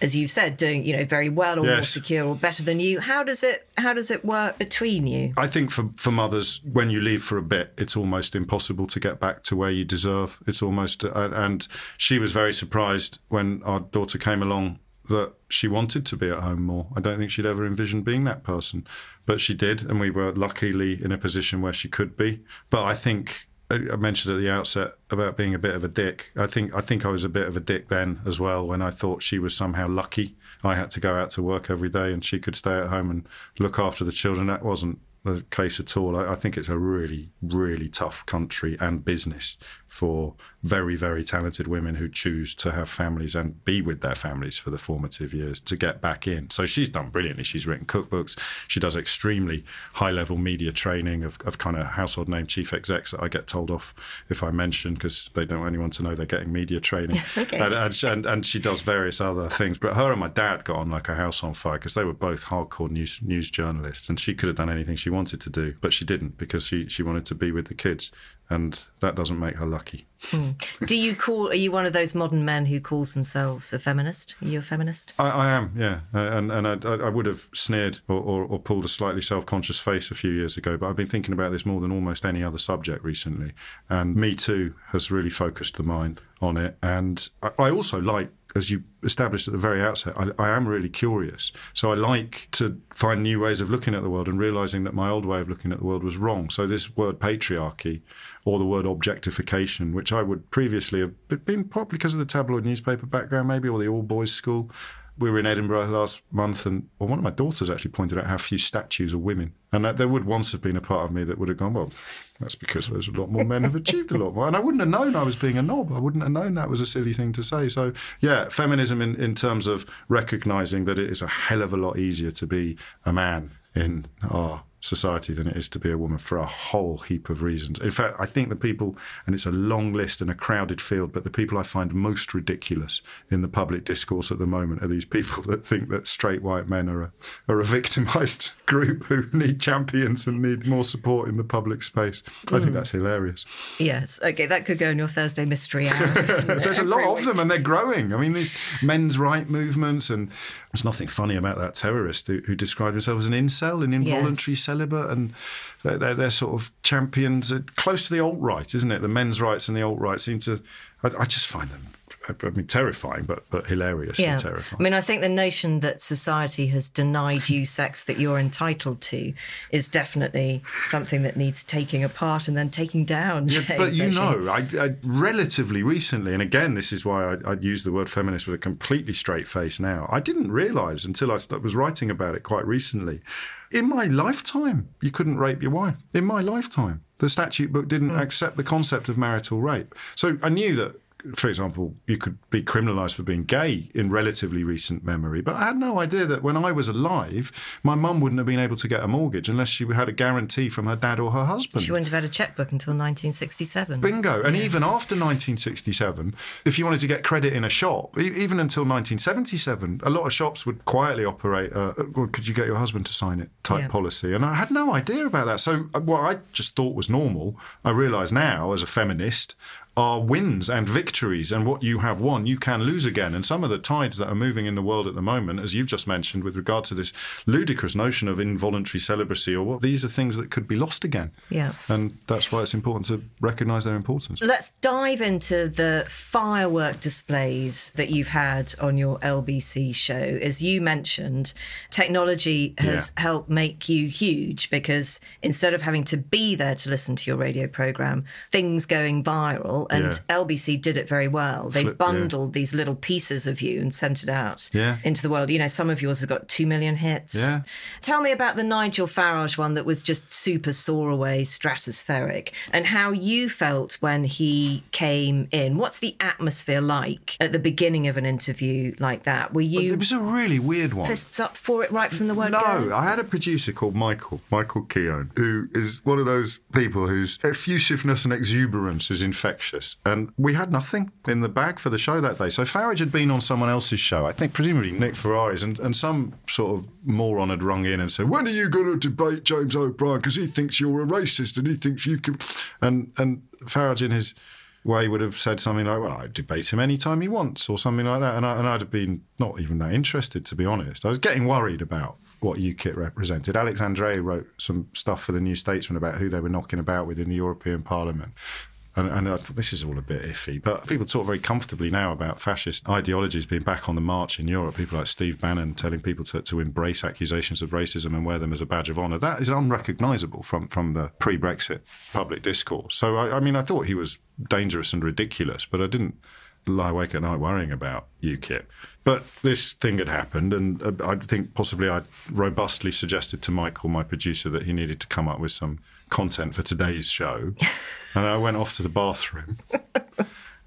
as you've said, doing, you know, very well or yes. more secure or better than you. How does it how does it work between you?
I think for, for mothers, when you leave for a bit, it's almost impossible to get back to where you deserve. It's almost, uh, and she was very surprised when our daughter came along that she wanted to be at home more. I don't think she'd ever envisioned being that person, but she did, and we were luckily in a position where she could be. But I think I mentioned at the outset about being a bit of a dick. I think I think I was a bit of a dick then as well when I thought she was somehow lucky. I had to go out to work every day and she could stay at home and look after the children. That wasn't the case at all. I, I think it's a really, really tough country and business for very, very talented women who choose to have families and be with their families for the formative years to get back in. So she's done brilliantly. She's written cookbooks. She does extremely high level media training of, of kind of household name chief execs that I get told off if I mention because they don't want anyone to know they're getting media training.
okay.
and, and, and, and, she does various other things. But her and my dad got on like a house on fire because they were both hardcore news news journalists and she could have done anything she wanted to do, but she didn't because she, she wanted to be with the kids and that doesn't make her lucky.
Mm. Do you call? Are you one of those modern men who calls themselves a feminist? Are you a feminist?
I, I am, yeah, uh, and and I, I would have sneered or, or, or, pulled a slightly self-conscious face a few years ago, but I've been thinking about this more than almost any other subject recently, and Me Too has really focused the mind on it, and I, I also like as you established at the very outset, I, I, am really curious. So I like to find new ways of looking at the world and realizing that my old way of looking at the world was wrong. So this word patriarchy or the word objectification, which I would previously have been probably because of the tabloid newspaper background, maybe, or the all boys school. We were in Edinburgh last month, and well, one of my daughters actually pointed out how few statues are women. And that there would once have been a part of me that would have gone, well, that's because there's a lot more men have achieved a lot more. And I wouldn't have known I was being a knob. I wouldn't have known that was a silly thing to say. So, yeah, feminism in, in terms of recognizing that it is a hell of a lot easier to be a man in our society than it is to be a woman for a whole heap of reasons. In fact, I think the people, and it's a long list and a crowded field, but the people I find most ridiculous in the public discourse at the moment are these people that think that straight white men are a, are a victimized group who need champions and need more support in the public space. I think hmm. that's hilarious.
Yes. Okay, that could go in your Thursday mystery hour.
There's a lot of them and they're growing. I mean, these men's right movements, and there's nothing funny about that terrorist who, who described himself as an incel, an involuntary
Yes.
Celibate, and they're, they're, sort of champions, close to the alt right, isn't it? The men's rights and the alt right seem to. I, I just find them. I mean, terrifying, but but hilariously
Yeah.
terrifying.
I mean, I think the notion that society has denied you sex that you're entitled to is definitely something that needs taking apart and then taking down.
Yeah, but you
actually.
know, I, I relatively recently, and again, this is why I, I'd use the word feminist with a completely straight face now. I didn't realise until I was writing about it quite recently. In my lifetime, you couldn't rape your wife. In my lifetime, the statute book didn't
Hmm.
accept the concept of marital rape. So I knew that. For example, you could be criminalised for being gay in relatively recent memory, but I had no idea that when I was alive, my mum wouldn't have been able to get a mortgage unless she had a guarantee from her dad or her husband.
She wouldn't have had a checkbook until 1967.
Bingo. And even after 1967, if you wanted to get credit in a shop, even until 1977, a lot of shops would quietly operate a, well, could you get your husband to sign it type
Yeah.
policy. And I had no idea about that. So uh, what I just thought was normal, I realise now as a feminist, are wins and victories. And what you have won, you can lose again. And some of the tides that are moving in the world at the moment, as you've just mentioned, with regard to this ludicrous notion of involuntary celibacy or what, these are things that could be lost again.
Yeah.
And that's why it's important to recognise their importance.
Let's dive into the firework displays that you've had on your LBC show. As you mentioned, technology has
Yeah.
helped make you huge because instead of having to be there to listen to your radio program, things going viral, and
Yeah.
LBC did it very well. They
Flip- yeah.
bundled these little pieces of you and sent it out
Yeah.
into the world. You know, some of yours have got two million hits.
Yeah.
Tell me about the Nigel Farage one that was just super soar away, stratospheric, and how you felt when he came in. What's the atmosphere like at the beginning of an interview like that? Were you
It was a really weird one.
fists up for it right from the word
No,
go?
I had a producer called Michael, Michael Keown, who is one of those people whose effusiveness and exuberance is infectious. And we had nothing in the bag for the show that day. So Farage had been on someone else's show, I think presumably Nick Ferrari's, and, and some sort of moron had rung in and said, When are you going to debate James O'Brien? Because he thinks you're a racist and he thinks you can. And, and Farage, in his way, would have said something like, Well, I debate him anytime he wants, or something like that. And, I, and I'd have been not even that interested, to be honest. I was getting worried about what UKIP represented. Alex Andreou wrote some stuff for the New Statesman about who they were knocking about with in the European Parliament. And, and I thought this is all a bit iffy. But people talk very comfortably now about fascist ideologies being back on the march in Europe. People like Steve Bannon telling people to, to embrace accusations of racism and wear them as a badge of honour. That is unrecognisable from, from the pre Brexit public discourse. So, I, I mean, I thought he was dangerous and ridiculous, but I didn't lie awake at night worrying about UKIP. But this thing had happened, and uh, I think possibly I robustly suggested to Michael, my producer, that he needed to come up with some content for today's show. and I went off to the bathroom.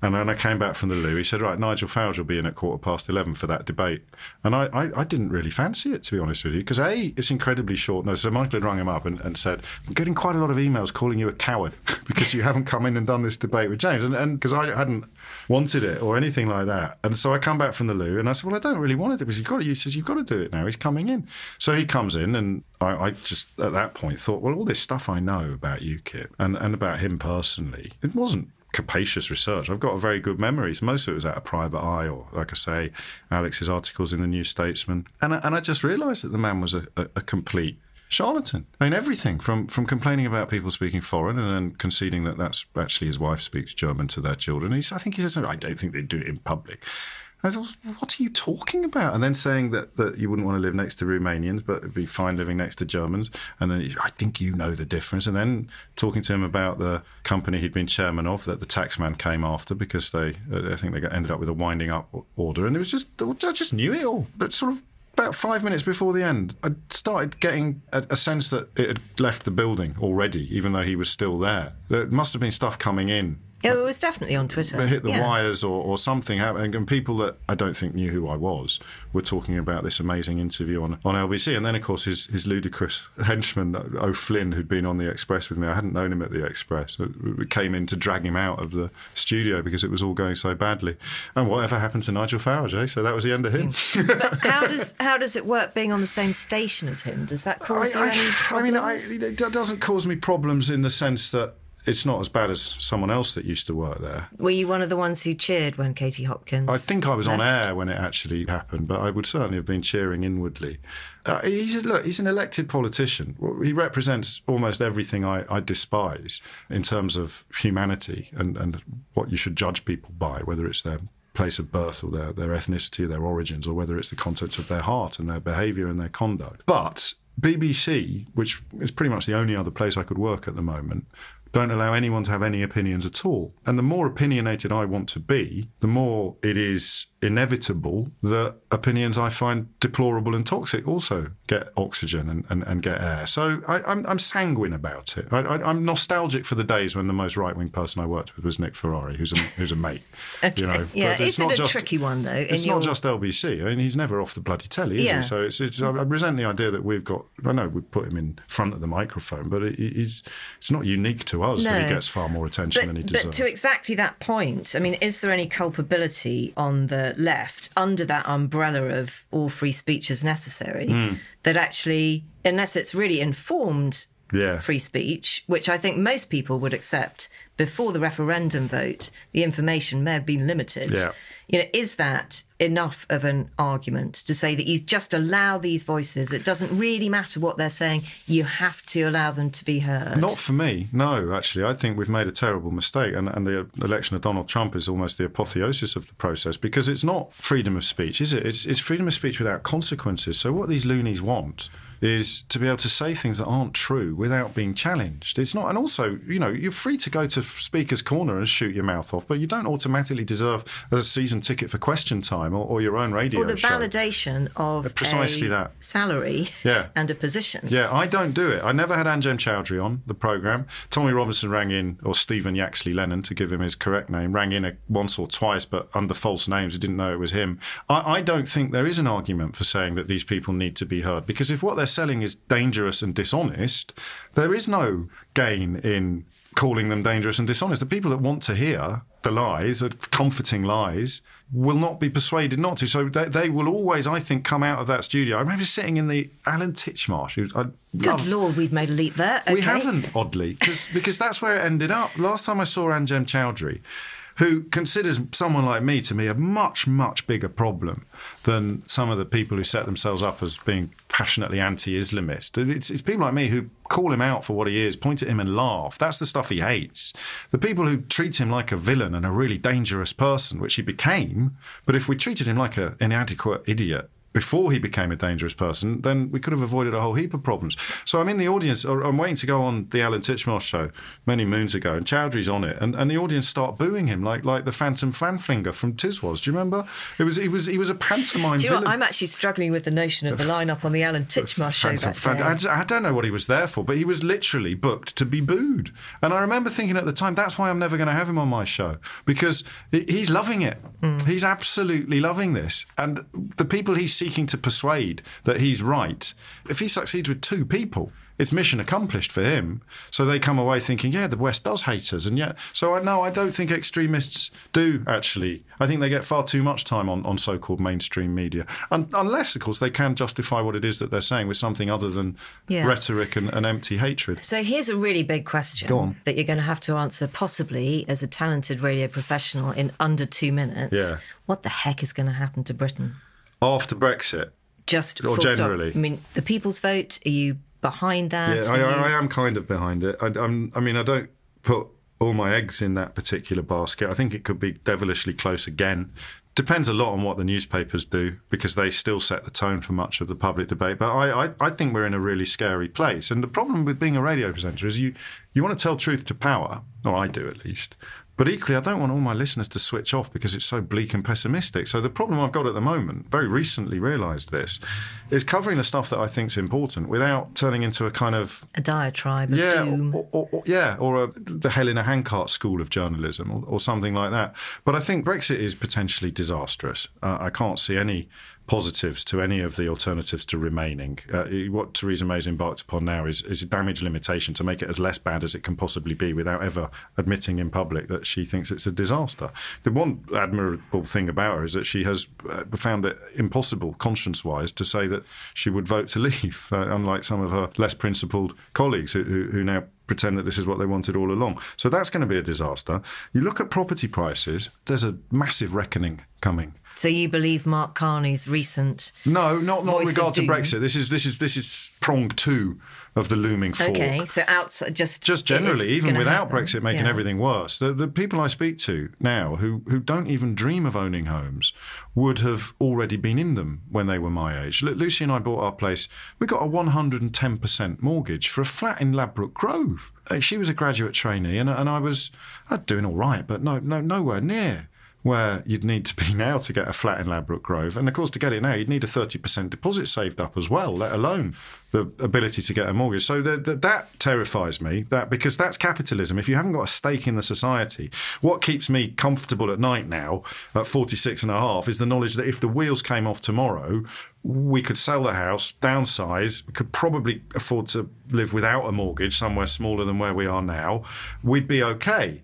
And then I came back from the loo. He said, "Right, Nigel Farage will be in at quarter past eleven for that debate." And I, I, I didn't really fancy it, to be honest with you, because a, it's incredibly short notice. So Michael had rung him up and, and said, "I'm getting quite a lot of emails calling you a coward because you haven't come in and done this debate with James," and and because I hadn't wanted it or anything like that. And so I come back from the loo and I said, "Well, I don't really want it because you've got to." He says, "You've got to do it now. He's coming in." So he comes in, and I, I just at that point thought, "Well, all this stuff I know about UKIP and and about him personally, it wasn't." Capacious research. I've got a very good memory. So most of it was out of private eye, or like I say, Alex's articles in the New Statesman. And I, and I just realised that the man was a, a, a complete charlatan. I mean, everything from from complaining about people speaking foreign and then conceding that that's actually his wife speaks German to their children. He's, I think he said, I don't think they do it in public. I thought, what are you talking about? And then saying that, that you wouldn't want to live next to Romanians, but it'd be fine living next to Germans. And then I think you know the difference. And then talking to him about the company he'd been chairman of that the taxman came after because they, I think they got, ended up with a winding up order. And it was just, I just knew it all. But sort of about five minutes before the end, I started getting a, a, sense that it had left the building already, even though he was still there. There must have been stuff coming in
it was definitely on Twitter.
Hit the
Yeah.
wires or, or something happened, and people that I don't think knew who I was were talking about this amazing interview on, on LBC. And then, of course, his, his ludicrous henchman, O'Flynn, who'd been on the Express with me. I hadn't known him at the Express. We came in to drag him out of the studio because it was all going so badly. And whatever happened to Nigel Farage, eh? So that was the end of him.
But how does how does it work being on the same station as him? Does that cause you any
I mean, I, it doesn't cause me problems in the sense that it's not as bad as someone else that used to work there.
Were you one of the ones who cheered when Katie Hopkins?
I think I was on air when it actually happened, but I would certainly have been cheering inwardly. Uh, he's a, look, he's an elected politician. He represents almost everything I, I despise in terms of humanity and, and what you should judge people by, whether it's their place of birth or their, their ethnicity or their origins, or whether it's the contents of their heart and their behaviour and their conduct. But BBC, which is pretty much the only other place I could work at the moment, don't allow anyone to have any opinions at all. And the more opinionated I want to be, the more it is inevitable that opinions I find deplorable and toxic also get oxygen and, and, and get air. So I, I'm, I'm sanguine about it. I, I, I'm nostalgic for the days when the most right wing person I worked with was Nick Ferrari, who's a, who's a mate. You know,
Yeah,
But
is it a tricky one, though,
It's
your-
not just LBC. I mean, he's never off the bloody telly, is
Yeah.
he? So it's, it's, I resent the idea that we've got. I know we put him in front of the microphone, but it, he's it's not unique to us that he gets far more attention
But,
than he deserves.
but to exactly that point, I mean, is there any culpability on the left under that umbrella of all free speech is necessary
Hmm.
That actually, unless it's really informed
Yeah.
free speech, which I think most people would accept before the referendum vote, the information may have been limited.
Yeah.
You know, is that enough of an argument to say that you just allow these voices? It doesn't really matter what they're saying. You have to allow them to be heard.
Not for me, no. Actually, I think we've made a terrible mistake, and, and the election of Donald Trump is almost the apotheosis of the process because it's not freedom of speech, is it? It's, it's freedom of speech without consequences. So what these loonies want is to be able to say things that aren't true without being challenged. It's not, and also, you know, you're free to go to Speaker's Corner and shoot your mouth off, but you don't automatically deserve a season ticket for Question Time or, or your own radio
or the
show.
validation of uh,
Precisely
a
that.
salary
Yeah.
and a position.
Yeah, I don't do it. I never had Anjem Choudary on the programme. Tommy Robinson rang in, or Stephen Yaxley Lennon, to give him his correct name, rang in a, once or twice, but under false names. We didn't know it was him. I, I don't think there is an argument for saying that these people need to be heard, because if what they're selling is dangerous and dishonest, there is no gain in calling them dangerous and dishonest. The people that want to hear the lies, the comforting lies, will not be persuaded not to. So they, they will always, I think, come out of that studio. I remember sitting in the Alan Titchmarsh, who I
Good
love.
lord, we've made a leap there.
We haven't, oddly, cause, because that's where it ended up. Last time I saw Anjem Choudary, who considers someone like me to be a much, much bigger problem than some of the people who set themselves up as being passionately anti Islamist. It's, it's people like me who call him out for what he is, point at him and laugh. That's the stuff he hates. The people who treat him like a villain and a really dangerous person, which he became, but if we treated him like an inadequate idiot, before he became a dangerous person, then we could have avoided a whole heap of problems. So I'm in the audience. I'm waiting to go on the Alan Titchmarsh show many moons ago, and Choudary's on it, and, and the audience start booing him like like the Phantom Flan Flinger from Tiswas. Do you remember? It was he was he was a pantomime
Do you know what? I'm actually struggling with the notion of the lineup on the Alan Titchmarsh show
Phantom
that day.
I, just- I don't know what he was there for, but he was literally booked to be booed. And I remember thinking at the time, that's why I'm never going to have him on my show because he's loving it. Hmm. He's absolutely loving this. And the people he's seeking to persuade that he's right, if he succeeds with two people, it's mission accomplished for him. So they come away thinking, yeah, the West does hate us. And yet, so I no, I don't think extremists do actually. I think they get far too much time on, on so called mainstream media. Un unless, of course, they can justify what it is that they're saying with something other than
Yeah.
rhetoric and, and empty hatred.
So here's a really big question that you're going to have to answer, possibly as a talented radio professional, in under two minutes.
Yeah.
What the heck is going to happen to Britain?
After Brexit,
Just
Or
full stop.
generally?
I mean, the people's vote. Are you behind that?
Yeah, I, I am kind of behind it. I, I'm, I mean, I don't put all my eggs in that particular basket. I think it could be devilishly close again. Depends a lot on what the newspapers do because they still set the tone for much of the public debate. But I, I, I think we're in a really scary place. And the problem with being a radio presenter is you, you want to tell truth to power, or I do at least. But equally, I don't want all my listeners to switch off because it's so bleak and pessimistic. So the problem I've got at the moment, very recently realised this, is covering the stuff that I think is important without turning into a kind of
a diatribe
yeah,
doom.
Or, or, or, yeah, or a, the Helena Hancart school of journalism, or, or, something like that. But I think Brexit is potentially disastrous. Uh, I can't see any positives to any of the alternatives to remaining. Uh, what Theresa May's embarked upon now is, is damage limitation to make it as less bad as it can possibly be without ever admitting in public that she thinks it's a disaster. The one admirable thing about her is that she has uh, found it impossible, conscience wise, to say that she would vote to leave, uh, unlike some of her less principled colleagues who, who, who now pretend that this is what they wanted all along. So that's going to be a disaster. You look at property prices, there's a massive reckoning coming.
So you believe Mark Carney's recent
No, not not in regard to Brexit. This is this is this is prong two of the looming fork.
Okay, so outside just
just generally, even without
happen.
Brexit making
yeah.
everything worse, the the people I speak to now who who don't even dream of owning homes would have already been in them when they were my age. Lucy and I bought our place. We got a 110% mortgage for a flat in Ladbroke Grove. Uh, She was a graduate trainee, and and I was uh, doing all right, but no no nowhere near where you'd need to be now to get a flat in Ladbroke Grove. And of course, to get it now, you'd need a 30% deposit saved up as well, let alone the ability to get a mortgage. So the, the, that terrifies me, that because that's capitalism. If you haven't got a stake in the society, what keeps me comfortable at night now at 46 and a half is the knowledge that if the wheels came off tomorrow, we could sell the house, downsize, could probably afford to live without a mortgage somewhere smaller than where we are now. We'd be okay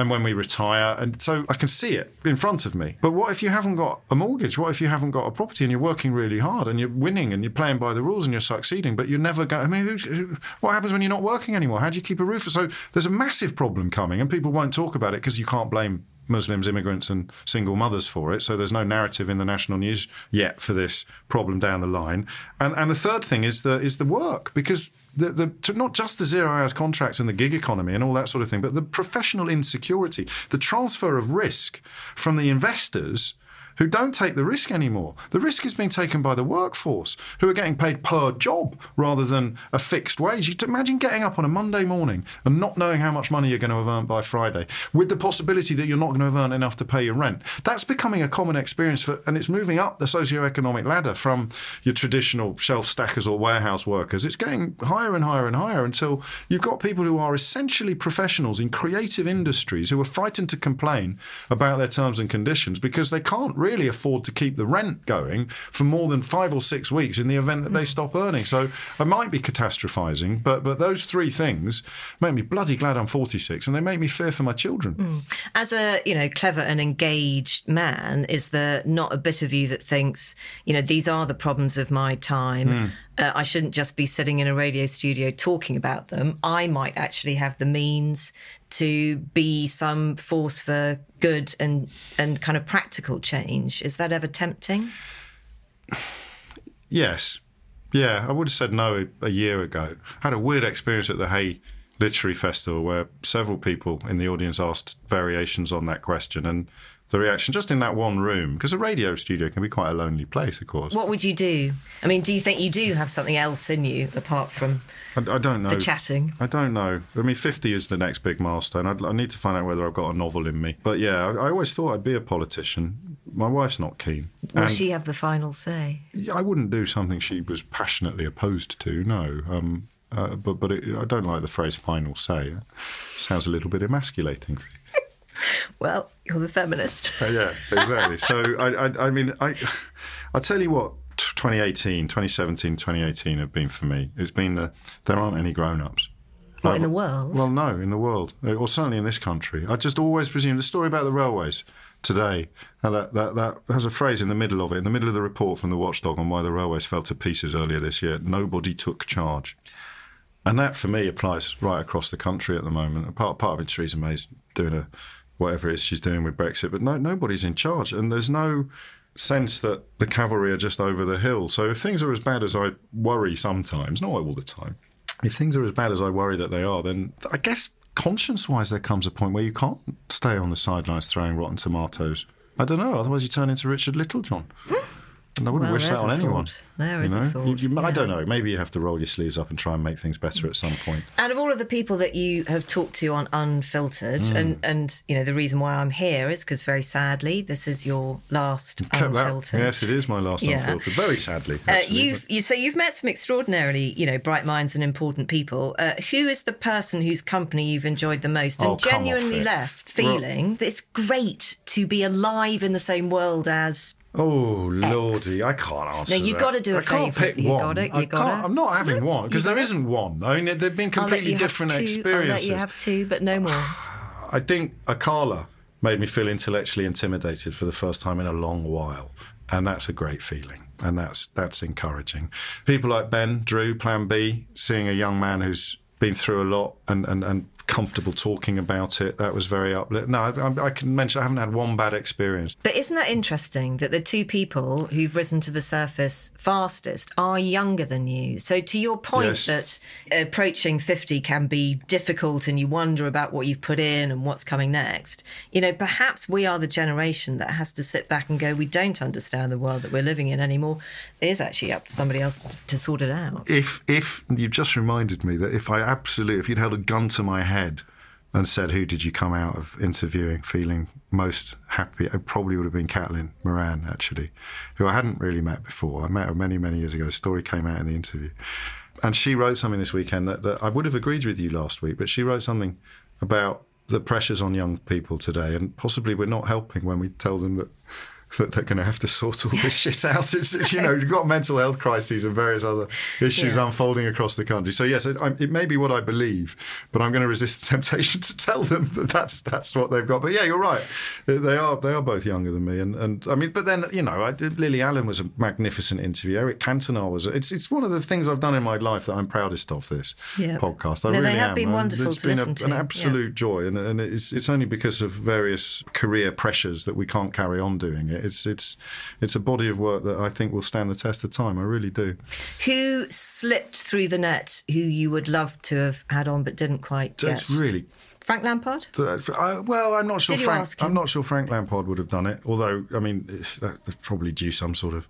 and when we retire. And so I can see it in front of me. But what if you haven't got a mortgage? What if you haven't got a property and you're working really hard and you're winning and you're playing by the rules and you're succeeding, but you're never going? I mean, what happens when you're not working anymore? How do you keep a roof? So there's a massive problem coming, and people won't talk about it because you can't blame Muslims, immigrants, and single mothers for it. So there's no narrative in the national news yet for this problem down the line. And and the third thing is the is the work because the, the to not just the zero hours contracts and the gig economy and all that sort of thing, but the professional insecurity, the transfer of risk from the investors who don't take the risk anymore. The risk is being taken by the workforce who are getting paid per job rather than a fixed wage. You imagine getting up on a Monday morning and not knowing how much money you're going to have earned by Friday with the possibility that you're not going to have earned enough to pay your rent. That's becoming a common experience for, and it's moving up the socio-economic ladder from your traditional shelf stackers or warehouse workers. It's getting higher and higher and higher until you've got people who are essentially professionals in creative industries who are frightened to complain about their terms and conditions because they can't really really afford to keep the rent going for more than five or six weeks in the event that they hmm. stop earning. So I might be catastrophizing, but but those three things make me bloody glad I'm 46, and they make me fear for my children. Hmm.
As a you know clever and engaged man, is there not a bit of you that thinks you know these are the problems of my time? Hmm. Uh, I shouldn't just be sitting in a radio studio talking about them. I might actually have the means to be some force for good and and kind of practical change. Is that ever tempting?
Yes. Yeah, I would have said no a, a year ago. I had a weird experience at the Hay Literary Festival where several people in the audience asked variations on that question and the reaction just in that one room because a radio studio can be quite a lonely place of course
What would you do? I mean, do you think you do have something else in you apart from
I, I don't know
the chatting?
I don't know. I mean, 50 is the next big milestone. I'd, I need to find out whether I've got a novel in me. But yeah, I, I always thought I'd be a politician. My wife's not keen.
Will
And-
she have the final say?
I wouldn't do something she was passionately opposed to. No, um, uh, but but it, I don't like the phrase "final say." It sounds a little bit emasculating.
Well, you're the feminist.
Uh, yeah, exactly. so I, I, I mean, I, I tell you what. 2018, 2017, 2018 have been for me. It's been the, there aren't any grown-ups.
What, in the world?
Well, no, in the world, Uh, or certainly in this country. I just always presume the story about the railways today. Now that, that that has a phrase in the middle of it, in the middle of the report from the watchdog on why the railways fell to pieces earlier this year. Nobody took charge, and that for me applies right across the country at the moment. Part part of it, Theresa May's doing a whatever it is she's doing with Brexit, but no, nobody's in charge, and there's no sense that the cavalry are just over the hill. So if things are as bad as I worry sometimes, not all the time, if things are as bad as I worry that they are, then I guess conscience-wise there comes a point where you can't stay on the sidelines throwing rotten tomatoes. I don't know. Otherwise, you turn into Richard Littlejohn. And I wouldn't
Well,
wish that on anyone.
thought. There is
you
a thought,
You- you- I don't know. Maybe you have to roll your sleeves up and try and make things better at some point.
Out of all of the people that you have talked to on Unfiltered,
Hmm.
and and you know the reason why I'm here is because very sadly this is your last
Kept that-
Unfiltered.
Yes, it is my last
Yeah.
unfiltered. Very sadly.
Uh, you've you, so you've met some extraordinarily, you know, bright minds and important people. Uh, who is the person whose company you've enjoyed the most and
Oh, come
genuinely left feeling that it's great to be alive in the same world as?
Oh lordy, I can't answer.
No, you
that.
gotta do a
I can't pick
You
one.
gotta- you
I can't, I'm not having one because there isn't one. I mean, they've been completely different
two. I'll
experiences.
let you have two, but no more.
I think Akala made me feel intellectually intimidated for the first time in a long while. And that's a great feeling. And that's that's encouraging. People like Ben, Drew, Plan B, seeing a young man who's been through a lot and, and, and comfortable talking about it, that was very uplifting. No, I, I can mention I haven't had one bad experience.
But isn't that interesting that the two people who've risen to the surface fastest are younger than you? So, to your point
Yes.
that approaching 50 can be difficult and you wonder about what you've put in and what's coming next, you know, perhaps we are the generation that has to sit back and go, we don't understand the world that we're living in anymore. It is actually up to somebody else to, to sort it out.
If if you just reminded me that if I absolutely if you'd held a gun to my head and said who did you come out of interviewing feeling most happy, it probably would have been Caitlin Moran actually, who I hadn't really met before. I met her many many years ago. The story came out in the interview, and she wrote something this weekend that, that I would have agreed with you last week, but she wrote something about the pressures on young people today, and possibly we're not helping when we tell them that that they're going to have to sort all this shit out. It's, it's, you know, you've got mental health crises and various other issues
Yes.
unfolding across the country. So yes, it, I'm- it may be what I believe, but I'm going to resist the temptation to tell them that that's that's what they've got. But yeah, you're right. They are they are both younger than me, and, and I mean, but then you know, I Lily Allen was a magnificent interview. Eric Cantona was. It's it's one of the things I've done in my life that I'm proudest of. This
Yeah.
podcast. I
No, they
really
have
am.
been wonderful
It's
to
been
listen
a,
to,
an
yeah.
absolute joy, and, and it's it's only because of various career pressures that we can't carry on doing it. It's it's it's a body of work that I think will stand the test of time. I really do.
Who slipped through the net who you would love to have had on but didn't quite get?
Really
Frank Lampard?
Uh, I, well, I'm not sure.
Did you
Frank,
ask him?
I'm not sure Frank Lampard would have done it. Although, I mean, eh, that, that's probably due some sort of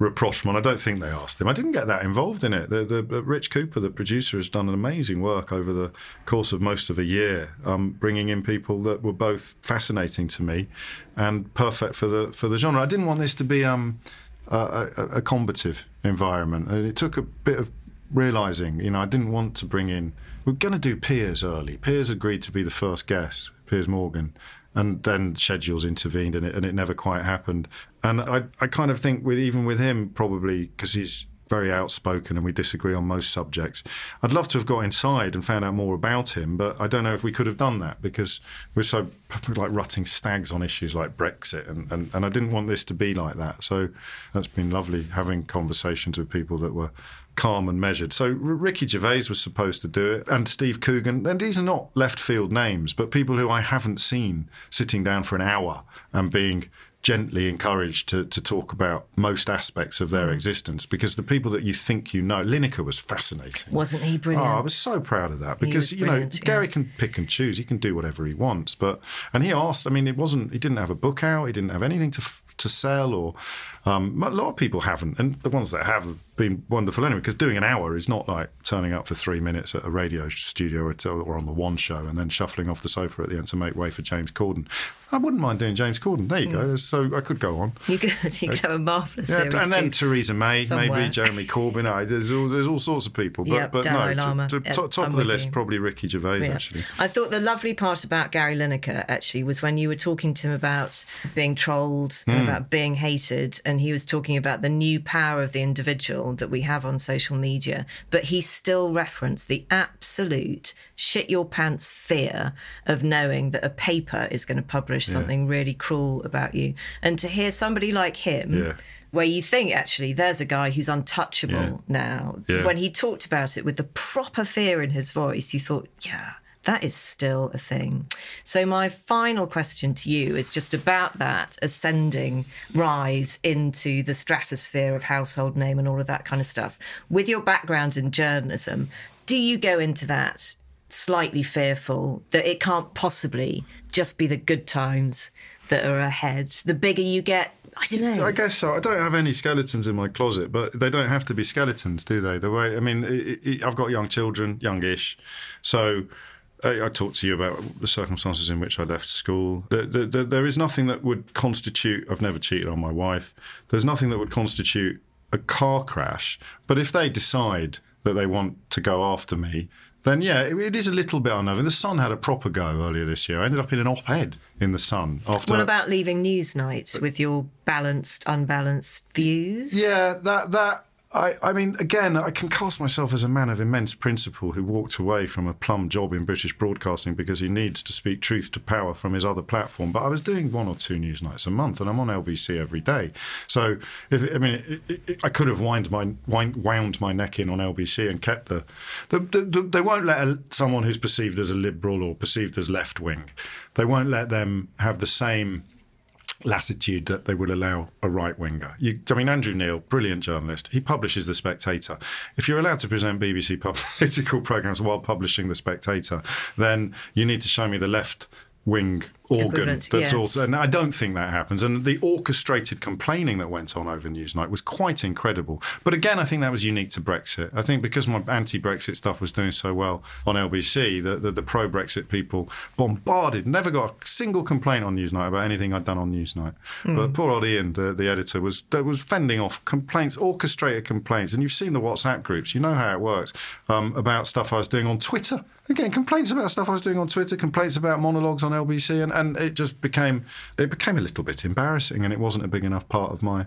rapprochement. I don't think they asked him. I didn't get that involved in it. The, the, the Rich Cooper, the producer, has done an amazing work over the course of most of a year, um, bringing in people that were both fascinating to me and perfect for the for the genre. I didn't want this to be um, a, a, a combative environment, and it took a bit of realizing. You know, I didn't want to bring in. We're going to do Piers early. Piers agreed to be the first guest, Piers Morgan, and then schedules intervened, and it, and it never quite happened. And I, I kind of think with even with him, probably because he's very outspoken and we disagree on most subjects. I'd love to have got inside and found out more about him, but I don't know if we could have done that because we're so like rutting stags on issues like Brexit, and, and, and I didn't want this to be like that. So that's been lovely having conversations with people that were calm and measured. So Ricky Gervais was supposed to do it, and Steve Coogan, and these are not left field names, but people who I haven't seen sitting down for an hour and being gently encouraged to, to talk about most aspects of their mm. existence because the people that you think you know, Lineker was fascinating.
Wasn't he brilliant?
Oh, I was so proud of that because you know
yeah.
Gary can pick and choose. He can do whatever he wants. But and he asked. I mean, it wasn't. He didn't have a book out. He didn't have anything to f- to sell. Or um, a lot of people haven't, and the ones that have have been wonderful anyway. Because doing an hour is not like turning up for three minutes at a radio studio or, to, or on the One Show and then shuffling off the sofa at the end to make way for James Corden. I wouldn't mind doing James Corden. There you go. Mm. So I could go on.
You could, you could have a marvellous
Yeah,
series
and then. Theresa May,
somewhere.
maybe Jeremy Corbyn. I, there's all there's all sorts of people, but
Yeah,
but
Dalai
no,
Lama.
to, to,
Yeah,
top,
I'm
of the list
you.
probably Ricky Gervais
Yeah.
actually.
I thought the lovely part about Gary Lineker actually was when you were talking to him about being trolled
Hmm.
and about being hated, and he was talking about the new power of the individual that we have on social media, but he still referenced the absolute shit your pants fear of knowing that a paper is going to publish something really cruel about you. And to hear somebody like him.
Yeah.
Where you think actually there's a guy who's untouchable
Yeah.
now.
Yeah.
When he talked about it with the proper fear in his voice, you thought, yeah, that is still a thing. So, my final question to you is just about that ascending rise into the stratosphere of household name and all of that kind of stuff. With your background in journalism, do you go into that slightly fearful that it can't possibly just be the good times that are ahead. The bigger you get, I don't know.
I guess so. I don't have any skeletons in my closet, but they don't have to be skeletons, do they? The way I mean, I've got young children, youngish, so. I, I talked to you about the circumstances in which I left school. There, there, there is nothing that would constitute. I've never cheated on my wife. There's nothing that would constitute a car crash. But if they decide that they want to go after me, then yeah, it, it is a little bit unnerving. The Sun had a proper go earlier this year. I ended up in an op-ed in the Sun after.
What about leaving Newsnight with your balanced, unbalanced views?
Yeah, that that I, I mean, again, I can cast myself as a man of immense principle who walked away from a plum job in British broadcasting because he needs to speak truth to power from his other platform. But I was doing one or two news nights a month, and I'm on LBC every day. So, if I mean, it, it, I could have wound my wound my neck in on LBC and kept the. the, the, the they won't let a, someone who's perceived as a liberal or perceived as left wing. They won't let them have the same lassitude that they would allow a right winger. I mean, Andrew Neil, brilliant journalist, he publishes The Spectator. If you're allowed to present BBC political programmes while publishing The Spectator, then you need to show me the left wing organ that's yes. also and I don't think that happens. And the orchestrated complaining that went on over Newsnight was quite incredible. But again I think that was unique to Brexit. I think because my anti-Brexit stuff was doing so well on LBC the, the, the pro-Brexit people bombarded never got a single complaint on Newsnight about anything I'd done on Newsnight mm. but poor old Ian the, the editor was was fending off complaints orchestrated complaints. And you've seen the WhatsApp groups you know how it works um, about stuff I was doing on Twitter. Again complaints about stuff I was doing on Twitter complaints about monologues on LBC and and it just became it became a little bit embarrassing, and it wasn't a big enough part of my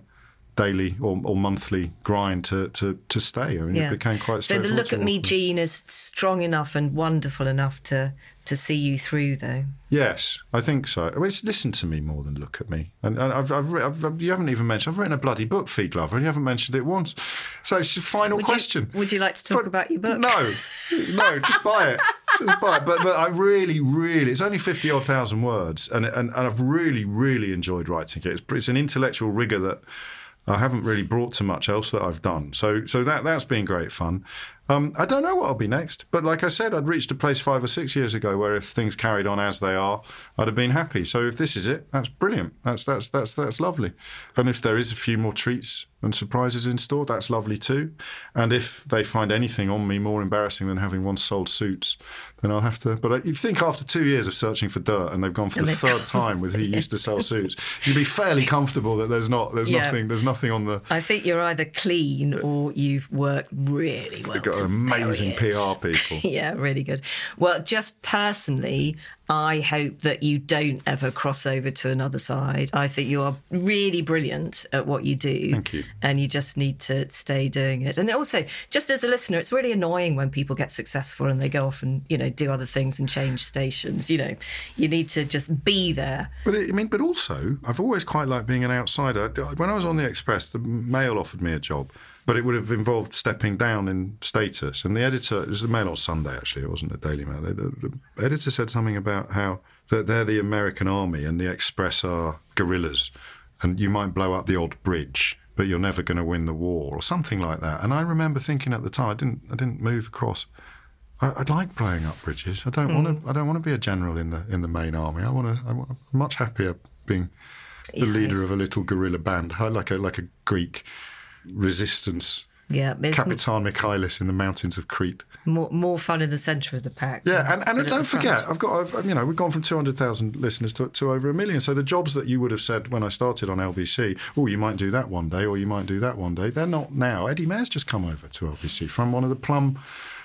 daily or, or monthly grind to, to, to stay. I mean, yeah. it became quite.
So the look at me gene is strong enough and wonderful enough to to see you through, though.
Yes, I think so. I mean, listen to me more than look at me. And, and I've, I've, I've, you haven't even mentioned. I've written a bloody book, Fi Glover, and you haven't mentioned it once. So it's final
would
question.
You, would you like to talk For, about your book?
No, no, just buy it. Just buy it. But, but I really, really, it's only fifty odd thousand words, and, and and I've really, really enjoyed writing it. It's, it's an intellectual rigor that I haven't really brought to much else that I've done. So so that that's been great fun. Um, I don't know what I'll be next, but like I said, I'd reached a place five or six years ago where if things carried on as they are, I'd have been happy. So if this is it, that's brilliant. That's that's that's that's lovely. And if there is a few more treats and surprises in store, that's lovely too. And if they find anything on me more embarrassing than having once sold suits, then I'll have to. But you think after two years of searching for dirt and they've gone for the third time with who yes. used to sell suits, you'd be fairly comfortable that there's not there's yeah. nothing there's nothing on the.
I think you're either clean or you've worked really well. You've
got amazing PR people.
yeah, really good. Well, just personally, I hope that you don't ever cross over to another side. I think you are really brilliant at what you do.
Thank you.
And you just need to stay doing it. And also, just as a listener, it's really annoying when people get successful and they go off and, you know, do other things and change stations. You know, you need to just be there.
But I mean, but also, I've always quite liked being an outsider. When I was on the Express, the Mail offered me a job but it would have involved stepping down in status. And the editor, it was the Mail on Sunday actually, it wasn't the Daily Mail. The, the, the editor said something about how that they're the American army and the Express are guerrillas, and you might blow up the odd bridge, but you're never going to win the war, or something like that. And I remember thinking at the time, I didn't, I didn't move across. I, would like blowing up bridges. I don't mm. want to. I don't want to be a general in the in the main army. I want to. I'm much happier being the yes. leader of a little guerrilla band, like a like a Greek resistance.
Yeah,
Kapitan Michaelis in the mountains of Crete.
More, more fun in the centre of the pack.
Yeah, and, and don't forget, I've got, I've, you know, we've gone from 200,000 listeners to, to over a million. So the jobs that you would have said when I started on LBC, oh, you might do that one day, or you might do that one day, they're not now. Eddie Mair's just come over to LBC from one of the Plum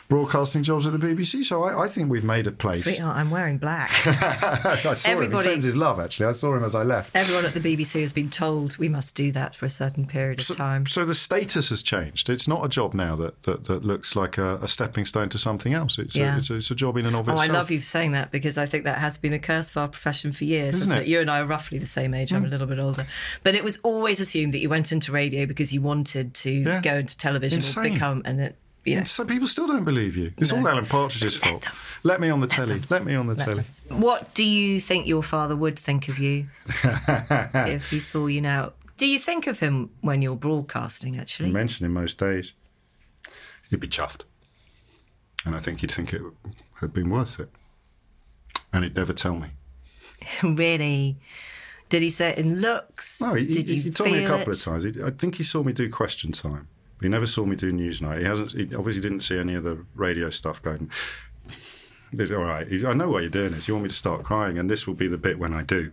broadcasting jobs at the BBC. So I, I think we've made a place.
Sweetheart, I'm wearing black.
I saw Everybody, him. He sends his love, actually. I saw him as I left.
Everyone at the BBC has been told we must do that for a certain period of
so,
time.
So the status has changed. It's not a job now that, that, that looks like a, a, stepping stone to something else. It's, yeah. a, it's, a, it's, a, job in and of
oh,
itself.
I love you saying that because I think that has been the curse of our profession for years. Isn't it? it? You and I are roughly the same age. Mm. I'm a little bit older. But it was always assumed that you went into radio because you wanted to yeah. go into television Insane. or become an
yeah. Some people still don't believe you. It's no. all Alan Partridge's fault. Let me on the telly. Let me on the Let telly.
Them. What do you think your father would think of you if he saw you now? Do you think of him when you're broadcasting, actually?
You mention him most days. He'd be chuffed. And I think he'd think it had been worth it. And he'd never tell me.
really? Did he say it in looks?
No, he,
Did
he,
you
he told me a couple
it?
of times. I think he saw me do question time. He never saw me do Newsnight. He hasn't. He obviously didn't see any of the radio stuff going. All right. He's, I know what you're doing is. You want me to start crying, and this will be the bit when I do.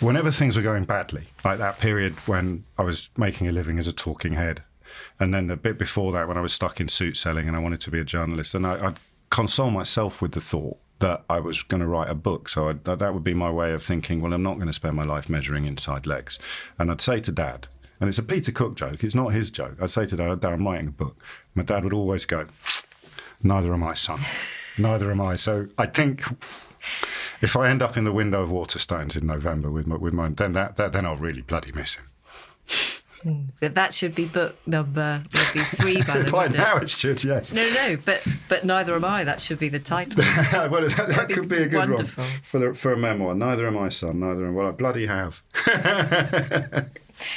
Whenever things were going badly, like that period when I was making a living as a talking head, and then a bit before that when I was stuck in suit selling and I wanted to be a journalist, and I, I'd console myself with the thought that I was going to write a book. So I'd, that that would be my way of thinking. Well, I'm not going to spend my life measuring inside legs. And I'd say to Dad, and it's a Peter Cook joke. It's not his joke. I'd say to Dad, Dad, I'm writing a book. My dad would always go, Neither am I, son. Neither am I. So I think if I end up in the window of Waterstones in November with my, with my then that, that then I'll really bloody miss him. Mm.
That that should be book number would be three by the
By now it should, yes.
No, no, but but neither am I. That should be the title.
well, that, that could be a good
wonderful.
one for the, for a memoir. Neither am I, son. Neither am. Well, I bloody have.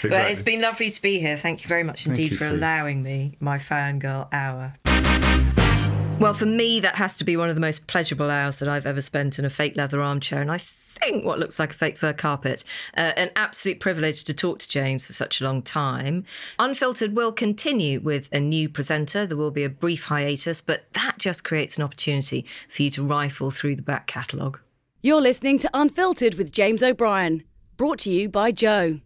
Well, it's been lovely to be here. Thank you very much indeed
you,
for allowing me my fangirl hour. Well, for me, that has to be one of the most pleasurable hours that I've ever spent in a fake leather armchair, and I think what looks like a fake fur carpet. Uh, an absolute privilege to talk to James for such a long time. Unfiltered will continue with a new presenter. There will be a brief hiatus, but that just creates an opportunity for you to rifle through the back catalogue.
You're listening to Unfiltered with James O'Brien, brought to you by Joe.